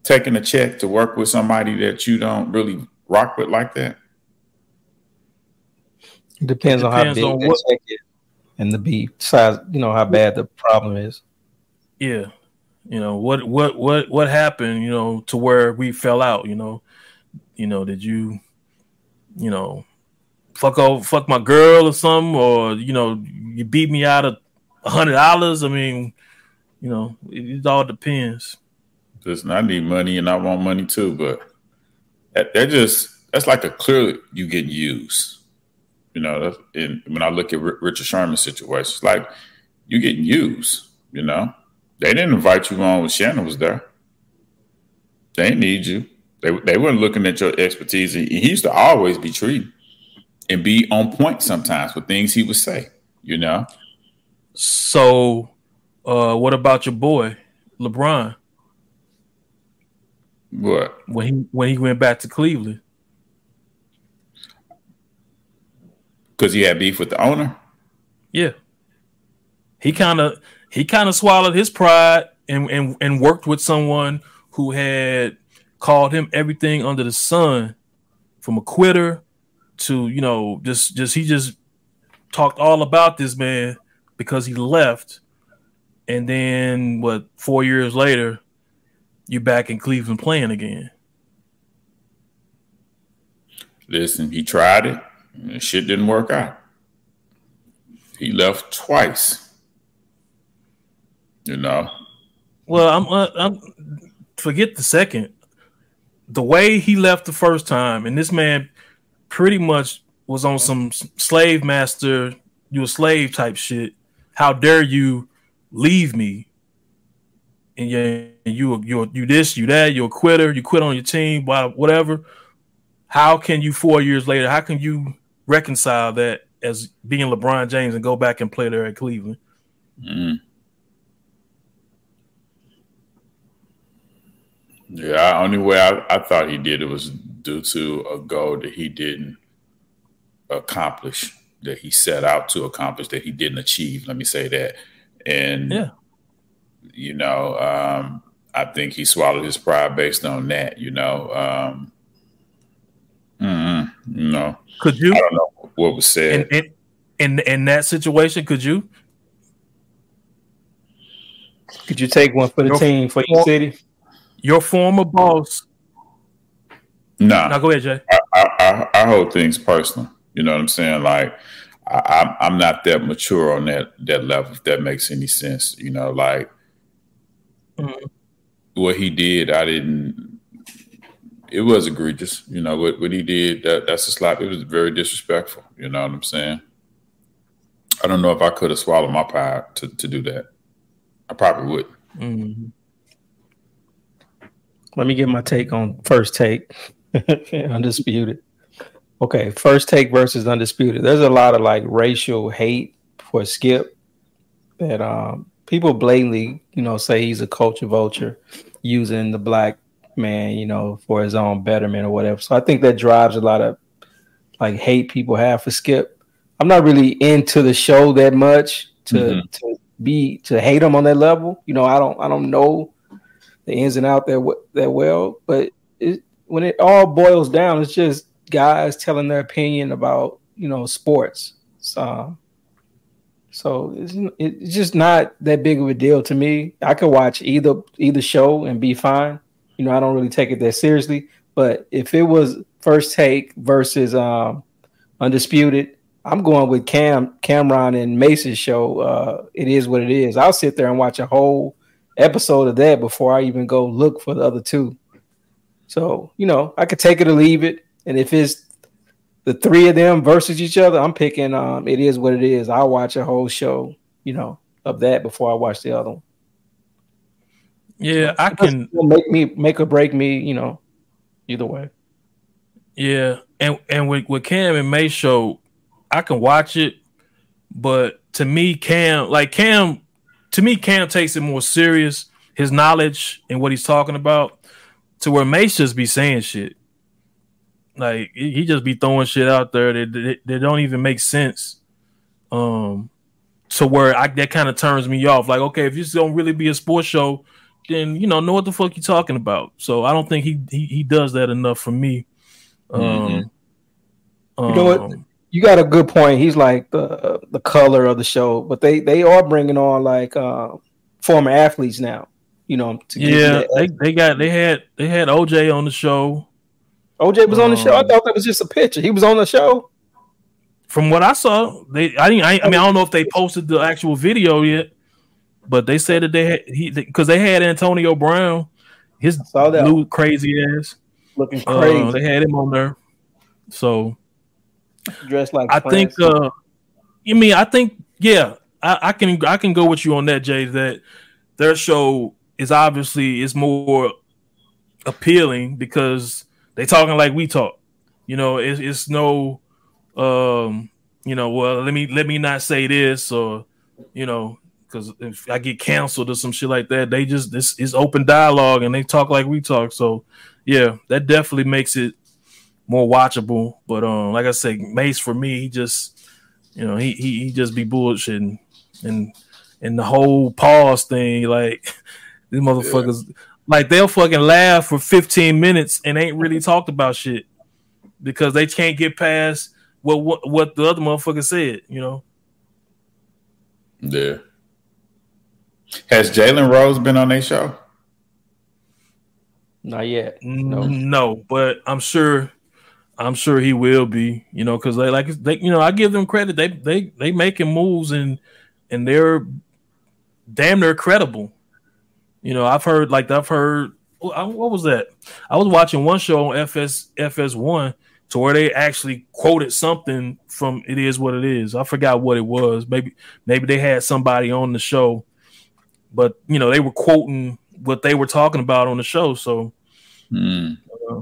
taking a check to work with somebody that you don't really rock with like that? It depends, depends on how big on what, check is and the beef size. You know how bad the problem is. Yeah, you know what what what what happened. You know to where we fell out. You know, you know did you, you know, fuck over fuck my girl or something, or you know you beat me out of a hundred dollars. I mean, you know it, it all depends. Listen, I need money and I want money too, but that, that just that's like a clear you getting used. You know, and when I look at R- Richard Sherman's situation, it's like you're getting used. You know, they didn't invite you on when Shannon was there. They need you. They they weren't looking at your expertise. He used to always be treated and be on point sometimes with things he would say. You know. So, uh, what about your boy LeBron? What? When he when he went back to Cleveland. Because he had beef with the owner? Yeah. He kind of he kind of swallowed his pride and, and and worked with someone who had called him everything under the sun, from a quitter to you know just just he just talked all about this man because he left, and then what? Four years later, you're back in Cleveland playing again. Listen, he tried it, and shit didn't work out. He left twice. You know. Well, I'm, uh, I'm forget the second. The way he left the first time, and this man pretty much was on some slave master, you a slave type shit. How dare you leave me? And you you you this, you that, you're a quitter, you quit on your team, whatever. How can you four years later? How can you reconcile that as being LeBron James and go back and play there at Cleveland? Mm. Yeah, only way I, I thought he did it was due to a goal that he didn't accomplish, that he set out to accomplish, that he didn't achieve. Let me say that. And yeah, you know, um, I think he swallowed his pride based on that. You know, um, mm-hmm, you know, could you? I don't know what was said. In, in, in, in that situation, could you? Could you take one for the your, team for your city? Your former boss. No. Now go ahead, Jay. I, I, I, hold things personal. You know what I'm saying? Like I, I'm not that mature on that that level. If that makes any sense, you know, like mm-hmm. what he did, I didn't. It was egregious, you know. What what he did, that, that's a slap. It was very disrespectful. You know what I'm saying? I don't know if I could have swallowed my pride to to do that. I probably would. Mm-hmm. Let me get my take on first take. undisputed. Okay, first take versus undisputed. There's a lot of like racial hate for Skip that um, people blatantly, you know, say he's a culture vulture using the black man, you know, for his own betterment or whatever. So I think that drives a lot of like hate people have for Skip. I'm not really into the show that much to mm-hmm. to be to hate him on that level. You know, I don't I don't know the ins and out that that well, but it, when it all boils down, it's just guys telling their opinion about you know sports. So, so it's, it's just not that big of a deal to me. I could watch either either show and be fine. You know, I don't really take it that seriously. But if it was first take versus um, undisputed, I'm going with Cam Cam'ron and Mase's show. Uh, it is what it is. I'll sit there and watch a whole episode of that before I even go look for the other two. So, you know, I could take it or leave it. And if it's the three of them versus each other, I'm picking um it is what it is. I'll watch a whole show, you know, of that before I watch the other one. Yeah, I can make me make or break me, you know, either way. Yeah. And and with, with Cam and May show, I can watch it, but to me, Cam, like Cam, to me, Cam takes it more serious, his knowledge and what he's talking about to where Mase just be saying shit. Like he just be throwing shit out there that that, that don't even make sense. Um, to where I that kind of turns me off. Like, okay, if this don't really be a sports show, then you know know what the fuck you talking about. So I don't think he he, he does that enough for me. Um, mm-hmm. you know what? Um, you got a good point. He's like the the color of the show, but they they are bringing on like uh, former athletes now you know. yeah, they, they got they had they had OJ on the show. OJ was um, on the show. I um, thought that was just a picture. He was on the show. From what I saw, they I didn't. I, I mean, I don't know if they posted the actual video yet, but they said that they had he because they had Antonio Brown, his blue crazy ass looking uh, crazy. Uh, they had him on there, so dressed like. I think. uh You mean I think yeah. I, I can I can go with you on that, Jay. That their show is obviously is more appealing because they talking like we talk. You know, it's, it's no, um, you know, well, let me let me not say this or, you know, because if I get canceled or some shit like that, they just this is open dialogue and they talk like we talk. So, yeah, that definitely makes it more watchable. But um, like I said, Mase for me, he just, you know, he he, he just be bullshitting and and the whole pause thing, like These motherfuckers, yeah. like they'll fucking laugh for 15 minutes and ain't really talked about shit because they can't get past what what, what the other motherfucker said, you know. Yeah. Has Jalen Rose been on their show? Not yet. No. Mm, no, but I'm sure I'm sure he will be, you know, because they like they, you know, I give them credit. They they they making moves and and they're damn near credible. You know, I've heard like I've heard oh, what was that? I was watching one show on FS FS1 to where they actually quoted something from "It Is What It Is." I forgot what it was. Maybe maybe they had somebody on the show, but you know they were quoting what they were talking about on the show. So, mm. uh,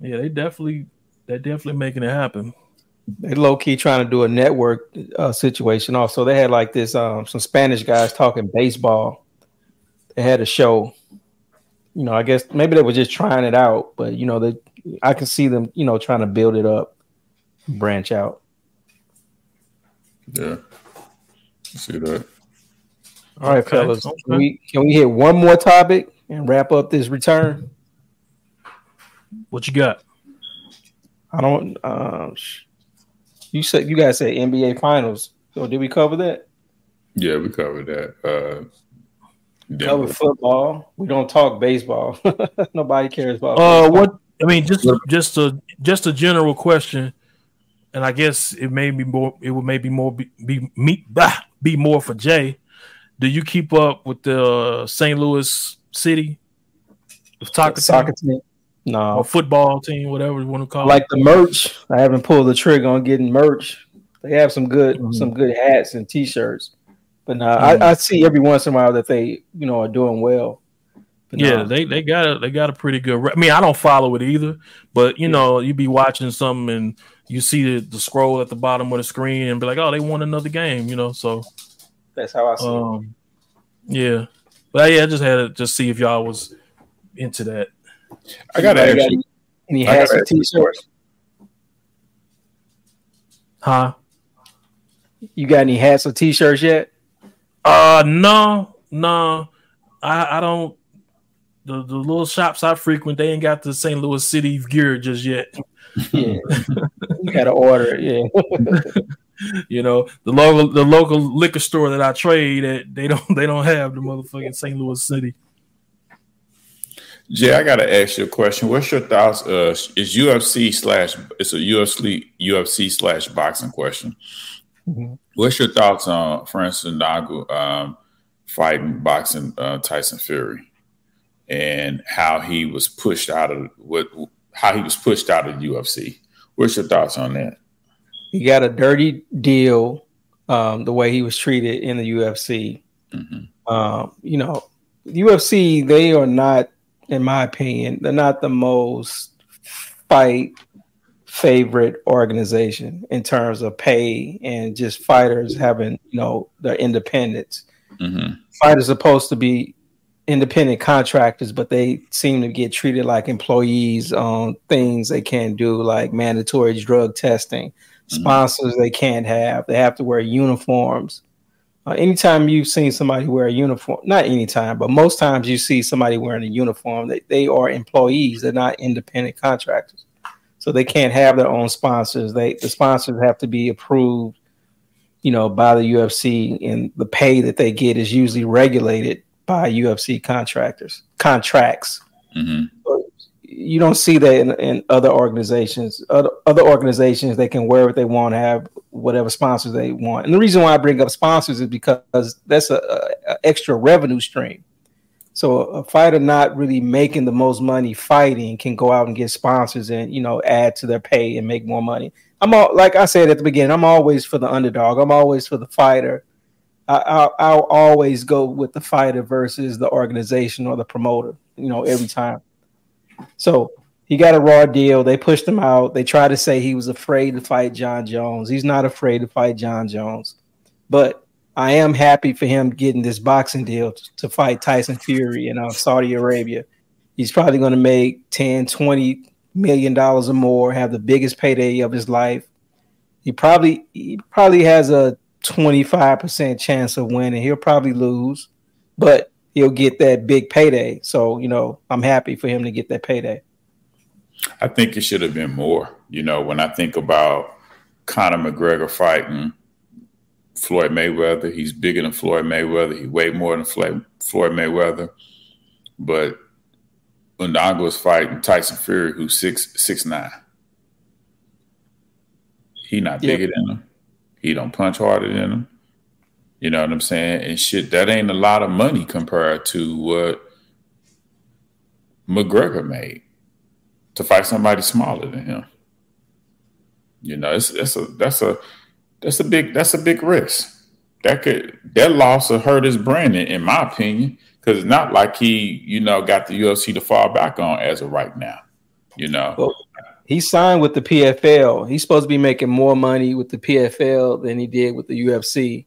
yeah, they definitely they're definitely making it happen. They low key trying to do a network uh, situation. Also, they had like this um, some Spanish guys talking baseball. They had a show. You know, I guess maybe they were just trying it out, but you know, they I can see them, you know, trying to build it up, branch out. Yeah, see that. All right, okay. fellas. Okay. Can, we, can we hit one more topic and wrap up this return? What you got? I don't. Um, you said you guys said NBA Finals. So did we cover that? Yeah, we covered that. Uh, cover football. We don't talk baseball. Nobody cares about. Uh, baseball. what I mean, just just a just a general question, and I guess it may be more. It would maybe more be be me bah, be more for Jay. Do you keep up with the St. Louis City soccer, soccer team? team? No, or football team, whatever you want to call like it. Like the merch, I haven't pulled the trigger on getting merch. They have some good mm-hmm. some good hats and T-shirts, but no, mm-hmm. I, I see every once in a while that they you know are doing well. But yeah, no. they they got a they got a pretty good. Re- I mean, I don't follow it either, but you yeah. know, you be watching something and you see the, the scroll at the bottom of the screen and be like, oh, they won another game, you know. So that's how I see um, it. Yeah, but yeah, I just had to just see if y'all was into that. I got to Any hats or t-shirts? Huh? You got any hats or t-shirts yet? Uh, no, no. I I don't the, the little shops I frequent, they ain't got the St. Louis City gear just yet. Yeah, you gotta order it. Yeah, you know the local the local liquor store that I trade at, they don't they don't have the motherfucking St. Louis City. Jay, I gotta ask you a question. What's your thoughts? Uh, is UFC slash it's a UFC UFC slash boxing question. Mm-hmm. What's your thoughts on Francis Ngannou um, fighting boxing uh, Tyson Fury? and how he was pushed out of what how he was pushed out of UFC. What's your thoughts on that? He got a dirty deal. Um, the way he was treated in the UFC. Mm-hmm. Um, you know, UFC they are not, in my opinion, they're not the most fight favorite organization in terms of pay and just fighters having you know their independence. Mm-hmm. Fighters supposed to be independent contractors, but they seem to get treated like employees on things they can't do, like mandatory drug testing, mm-hmm. sponsors they can't have. They have to wear uniforms. Uh, anytime you've seen somebody wear a uniform, not anytime, but most times you see somebody wearing a uniform, they, they are employees. They're not independent contractors. So they can't have their own sponsors. They the sponsors have to be approved, you know, by the UFC, and the pay that they get is usually regulated by UFC contractors contracts. Mm-hmm. You don't see that in, in, other organizations. Other, other organizations they can wear what they want, have whatever sponsors they want. And the reason why I bring up sponsors is because that's a, a, extra revenue stream. So a fighter not really making the most money fighting can go out and get sponsors and you know add to their pay and make more money. I'm all like I said at the beginning. I'm always for the underdog. I'm always for the fighter I, will always go with the fighter versus the organization or the promoter. You know, every time. So he got a raw deal. They pushed him out. They tried to say he was afraid to fight Jon Jones. He's not afraid to fight Jon Jones, but I am happy for him getting this boxing deal to, fight Tyson Fury in uh, Saudi Arabia. He's probably going to make 10, 20 million dollars or more, have the biggest payday of his life. He probably he probably has a 25% chance of winning. He'll probably lose, but he'll get that big payday. So you know, I'm happy for him to get that payday. I think it should have been more. You know, when I think about Conor McGregor fighting Floyd Mayweather, he's bigger than Floyd Mayweather. He weighed more than Floyd, Mayweather. But Undaga was fighting Tyson Fury, who's six six nine. He not bigger yep. than him. He don't punch harder than him. You know what I'm saying? And shit, that ain't a lot of money compared to what McGregor made to fight somebody smaller than him. You know, it's that's a that's a that's a big that's a big risk. That could that loss will hurt his brand, in, my opinion, because it's not like he you know got the UFC to fall back on as of right now. You know, well, he signed with the PFL. He's supposed to be making more money with the PFL than he did with the UFC.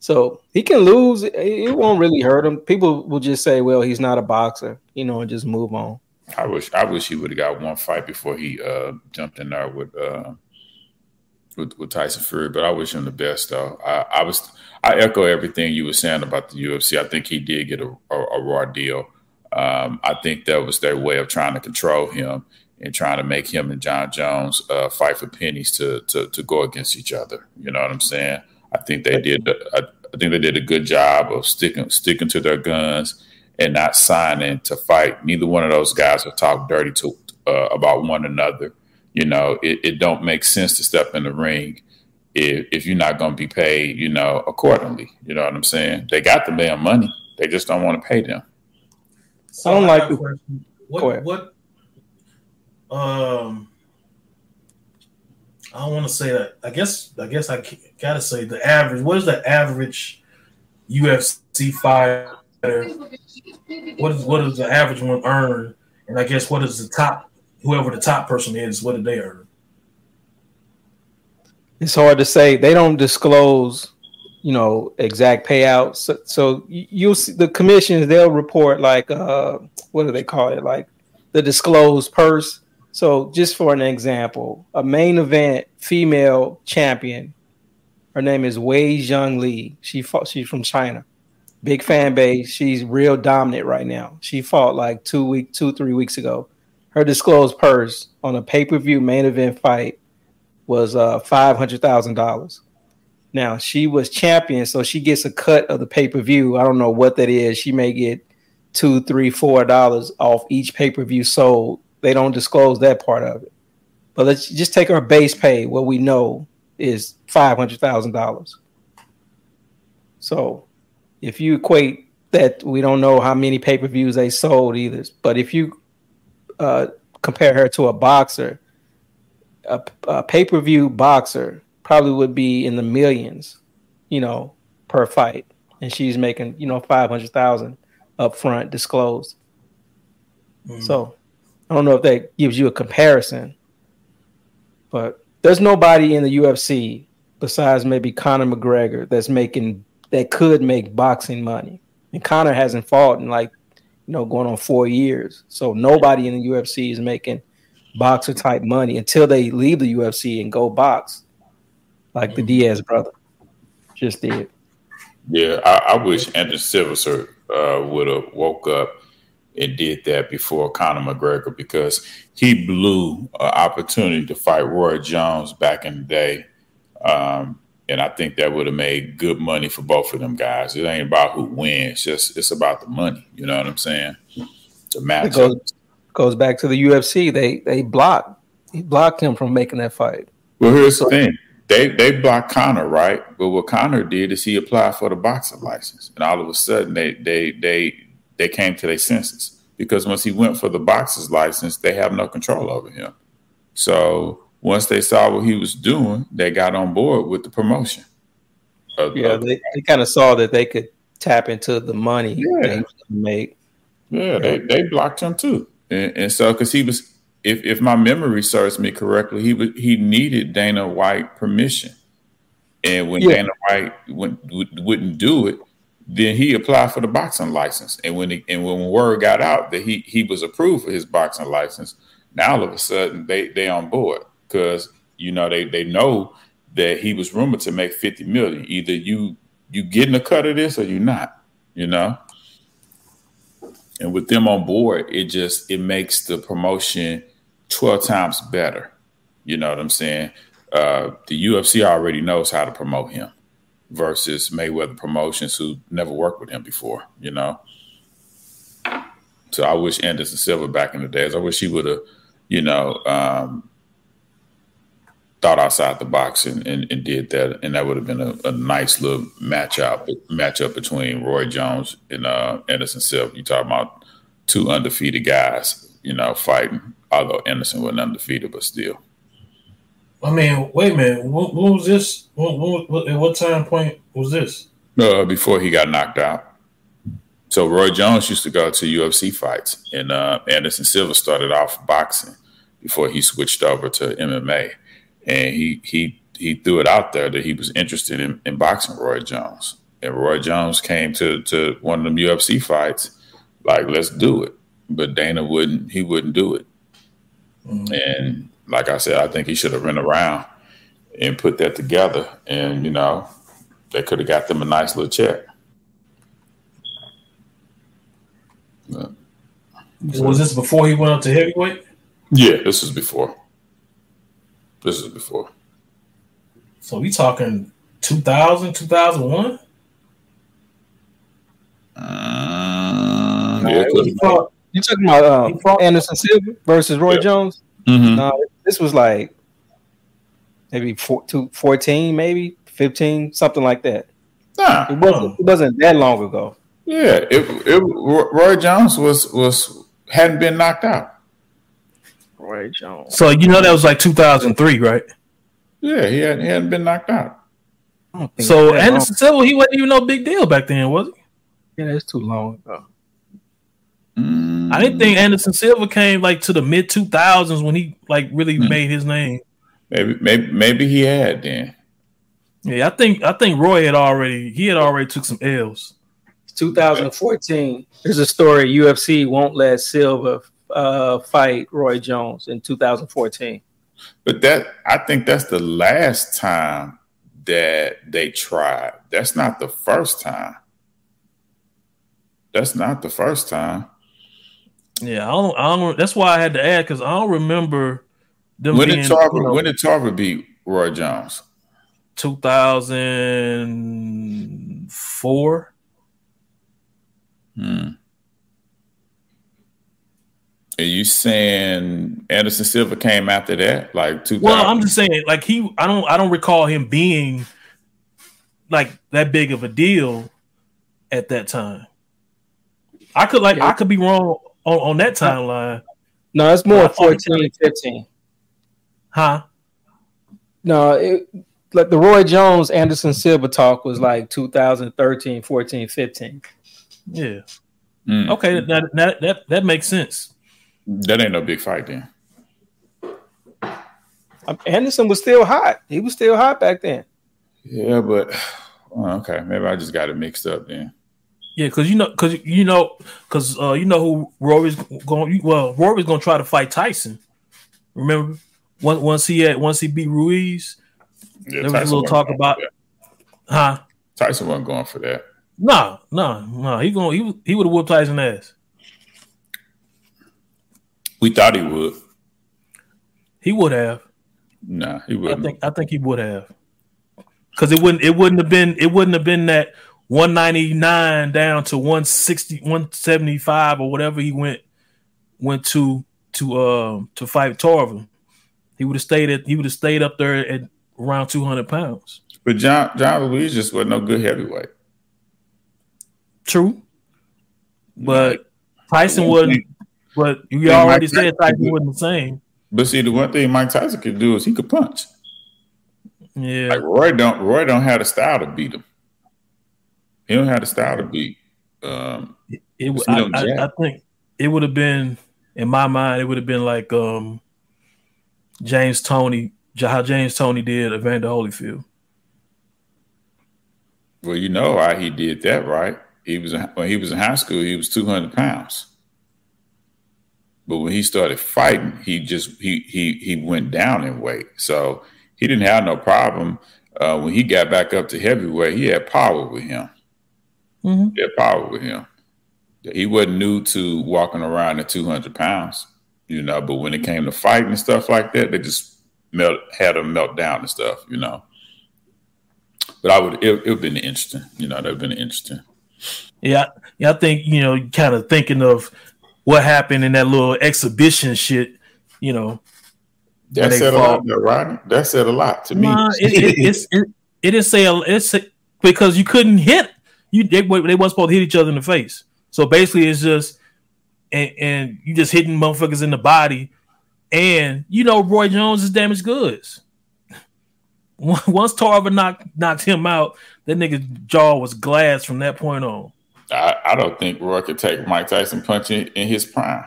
So he can lose. It won't really hurt him. People will just say, "Well, he's not a boxer," you know, and just move on. I wish I wish he would have got one fight before he uh, jumped in there with, uh, with, with Tyson Fury. But I wish him the best, though. I, I, was I echo everything you were saying about the UFC. I think he did get a, a, a raw deal. Um, I think that was their way of trying to control him and trying to make him and Jon Jones uh, fight for pennies to, to to go against each other. You know what I'm saying? I think they did. I, I think they did a good job of sticking sticking to their guns and not signing to fight. Neither one of those guys have talked dirty to uh, about one another. You know, it, it don't make sense to step in the ring if, if you're not going to be paid, you know, accordingly. You know what I'm saying? They got the damn money. They just don't want to pay them. So I don't I like the, what what um I don't want to say that. I guess I guess I gotta say the average. What is the average UFC fighter? What is what does the average one earn? And I guess what is the top whoever the top person is? What did they earn? It's hard to say. They don't disclose, you know, exact payouts. So, so you'll see the commissions. They'll report like uh, what do they call it? Like the disclosed purse so, just for an example, a main event female champion, her name is Wei Zhang Li. She fought, she's from China, big fan base. She's real dominant right now. She fought like two week, two three weeks ago. Her disclosed purse on a pay per view main event fight was uh, five hundred thousand dollars. Now she was champion, so she gets a cut of the pay per view. I don't know what that is. She may get two, three, four dollars off each pay per view sold they don't disclose that part of it. But let's just take our base pay. What we know is five hundred thousand dollars. So, if you equate that, we don't know how many pay per views they sold either. But if you uh, compare her to a boxer, a, a pay per view boxer probably would be in the millions, you know, per fight, and she's making you know five hundred thousand up front disclosed. Mm. So I don't know if that gives you a comparison, but there's nobody in the UFC besides maybe Conor McGregor that's making that could make boxing money. And Conor hasn't fought in like you know going on four years, so nobody in the UFC is making boxer type money until they leave the UFC and go box, like the Diaz brother just did. Yeah, I, I wish Anderson Silva uh, would have woke up and did that before Conor McGregor because he blew an opportunity to fight Roy Jones back in the day. Um, and I think that would have made good money for both of them guys. It ain't about who wins, just it's about the money. You know what I'm saying? The match it goes, goes back to the UFC. They they blocked he blocked him from making that fight. Well, here's the thing. They they blocked Conor, right? But what Conor did is he applied for the boxing license, and all of a sudden they they they they came to their senses because once he went for the boxer's license, they have no control over him. So once they saw what he was doing, they got on board with the promotion. Of, yeah, of, they, they kind of saw that they could tap into the money yeah. make. Yeah, they, they blocked him too, and, and so because he was, if if my memory serves me correctly, he was he needed Dana White permission, and when yeah. Dana White went, wouldn't do it, then he applied for the boxing license. And when he, and when word got out that he he was approved for his boxing license, now all of a sudden they they on board because you know they they know that he was rumored to make fifty million. Either you you getting a cut of this or you're not. You know. and with them on board, it just it makes the promotion twelve times better. You know what I'm saying? Uh, the UFC already knows how to promote him versus Mayweather Promotions, who never worked with him before. You know, so I wish Anderson Silva back in the days. I wish he would have, you know, um, thought outside the box and, and, and, did that, and that would have been a, a nice little matchup matchup between Roy Jones and uh, Anderson Silva. You talk about two undefeated guys, you know, fighting. Although Anderson wasn't undefeated, but still. I mean, wait a minute. What, what was this? What, what, what, at what time point was this? Uh, before he got knocked out. So Roy Jones used to go to UFC fights, and uh, Anderson Silva started off boxing before he switched over to MMA and he he he threw it out there that he was interested in, in boxing Roy Jones. And Roy Jones came to to one of them UFC fights, like let's do it. But Dana wouldn't. He wouldn't do it. Mm-hmm. And like I said, I think he should have been around and put that together. And you know, they could have got them a nice little check. But, was this before he went up to heavyweight? Yeah, this is before. This is before. So we talking 2000, 2001? Uh, yeah, you talking about um, Anderson Silva versus Roy yeah. Jones? Mm-hmm. No, this was like maybe four, two, 14, maybe 15, something like that. Nah, it wasn't, it wasn't that long ago. Yeah, it, it, Roy Jones was was hadn't been knocked out. Roy Jones. So you know that was like 2003, right? Yeah, he hadn't, he hadn't been knocked out. So Anderson Silva, he wasn't even no big deal back then, was he? Yeah, that's too long ago. Mm. I didn't think Anderson Silva came like to the mid 2000s when he like really mm. made his name. Maybe, maybe, maybe he had then. Yeah, I think I think Roy had already he had already took some L's. 2014. There's a story UFC won't let Silva uh, fight Roy Jones in 2014. But that I think that's the last time that they tried. That's not the first time. That's not the first time. Yeah, I don't. I don't that's why I had to add because I don't remember them. When being, did Tarver? You know, when did Tarver beat Roy Jones? Two thousand four. Hmm. Are you saying Anderson Silva came after that, like two? Well, I'm just saying, like he, I don't, I don't recall him being like that big of a deal at that time. I could like, yeah. I could be wrong on, on that timeline. No, it's more 14, 15. Huh? No, it, like the Roy Jones Anderson Silva talk was like 2013, 14, 15. Yeah. Mm. Okay, that, that that that makes sense. That ain't no big fight then. Um, Anderson was still hot. He was still hot back then. Yeah, but okay, maybe I just got it mixed up then. Yeah, because you know, because you know, because uh, you know who Rory's going. Well, Rory's going to try to fight Tyson. Remember, once once he had once he beat Ruiz, yeah, there was Tyson a little talk about, huh? Tyson wasn't going for that. No, no, no. He going he he would have whooped Tyson ass. We thought he would. He would have. Nah, he would. I think I think he would have. Because it wouldn't it wouldn't have been it wouldn't have been that 199 down to 160 175 or whatever he went went to to um uh, to fight Tarver. He would have stayed at he would have stayed up there at around 200 pounds. But John John Ruiz just was no good heavyweight. True. But Tyson wasn't but you already Mike said Tyson wasn't the same. But see, the one thing Mike Tyson could do is he could punch. Yeah, like Roy don't Roy don't have the style to beat him. He don't have the style to beat. Um, it, it I, I, I, think it would have been in my mind. It would have been like um, James Toney, how James Toney did Evander Holyfield. Well, you know why he did that, right? He was when he was in high school. He was two hundred pounds. But when he started fighting, he just he he he went down in weight. So he didn't have no problem uh, when he got back up to heavyweight. He had power with him. Mm-hmm. Power with him. he wasn't new to walking around at 200 pounds, you know. But when it came to fighting and stuff like that, they just melt had melt down and stuff, you know. But I would it, it would been interesting, you know. That would have been interesting. Yeah, yeah. I think you know, kind of thinking of what happened in that little exhibition shit, you know. That said fought. a lot, Rodney. That said a lot to nah, me. it, it, it's, it, it didn't say it's because you couldn't hit you. They, they weren't supposed to hit each other in the face. So basically, it's just and, and you just hitting motherfuckers in the body, and you know Roy Jones is damaged goods. Once Tarver knocked knocked him out, that nigga's jaw was glass from that point on. I, I don't think Roy could take Mike Tyson punching in his prime.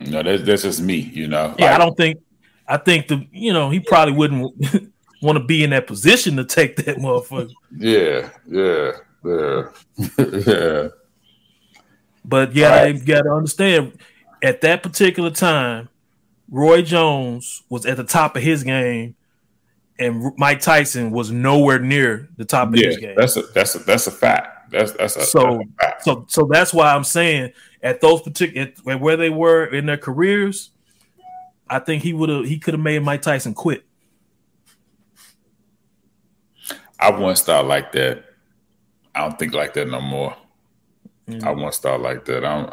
No, that's that's just me, you know. Yeah, like, I don't think. I think the you know he probably wouldn't want to be in that position to take that motherfucker. Yeah, yeah, yeah, yeah. But yeah, right. you got to understand at that particular time, Roy Jones was at the top of his game, and Mike Tyson was nowhere near the top of yeah, his game. That's a that's a that's a fact. That's that's a so that's a fact. so so that's why I'm saying at those particular where they were in their careers, I think he would have he could have made Mike Tyson quit. I once thought like that. I don't think like that no more. Mm-hmm. I once thought like that. I'm.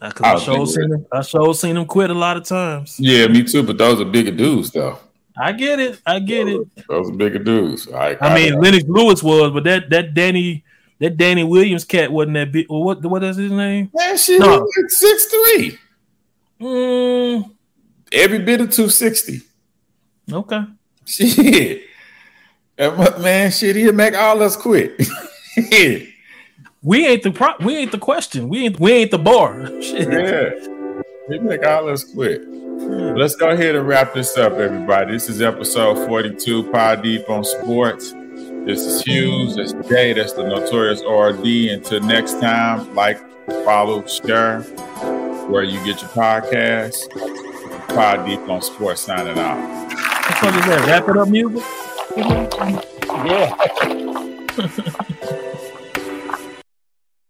I, I sure seen him. I sure seen him quit a lot of times. Yeah, me too. But those are bigger dudes, though. I get it. I get it. Those are bigger dudes. I, I mean, Lennox Lewis was, but that that Danny that Danny Williams cat wasn't that big. What what is his name? Man, she no. was like six three. Mm. Every bit of two sixty. Okay. Shit. Man, shit, he'll make all us quit. we ain't the pro- we ain't the question. We ain't we ain't the bar. Shit. Yeah. He make all us quit. Hmm. Let's go ahead and wrap this up, everybody. This is episode 42, Pod Deep on Sports. This is Hughes. That's Jay. That's the Notorious RD. Until next time, like, follow, share where you get your podcast. Pod Deep on Sports signing out. What is that? Wrap it up music? Yeah.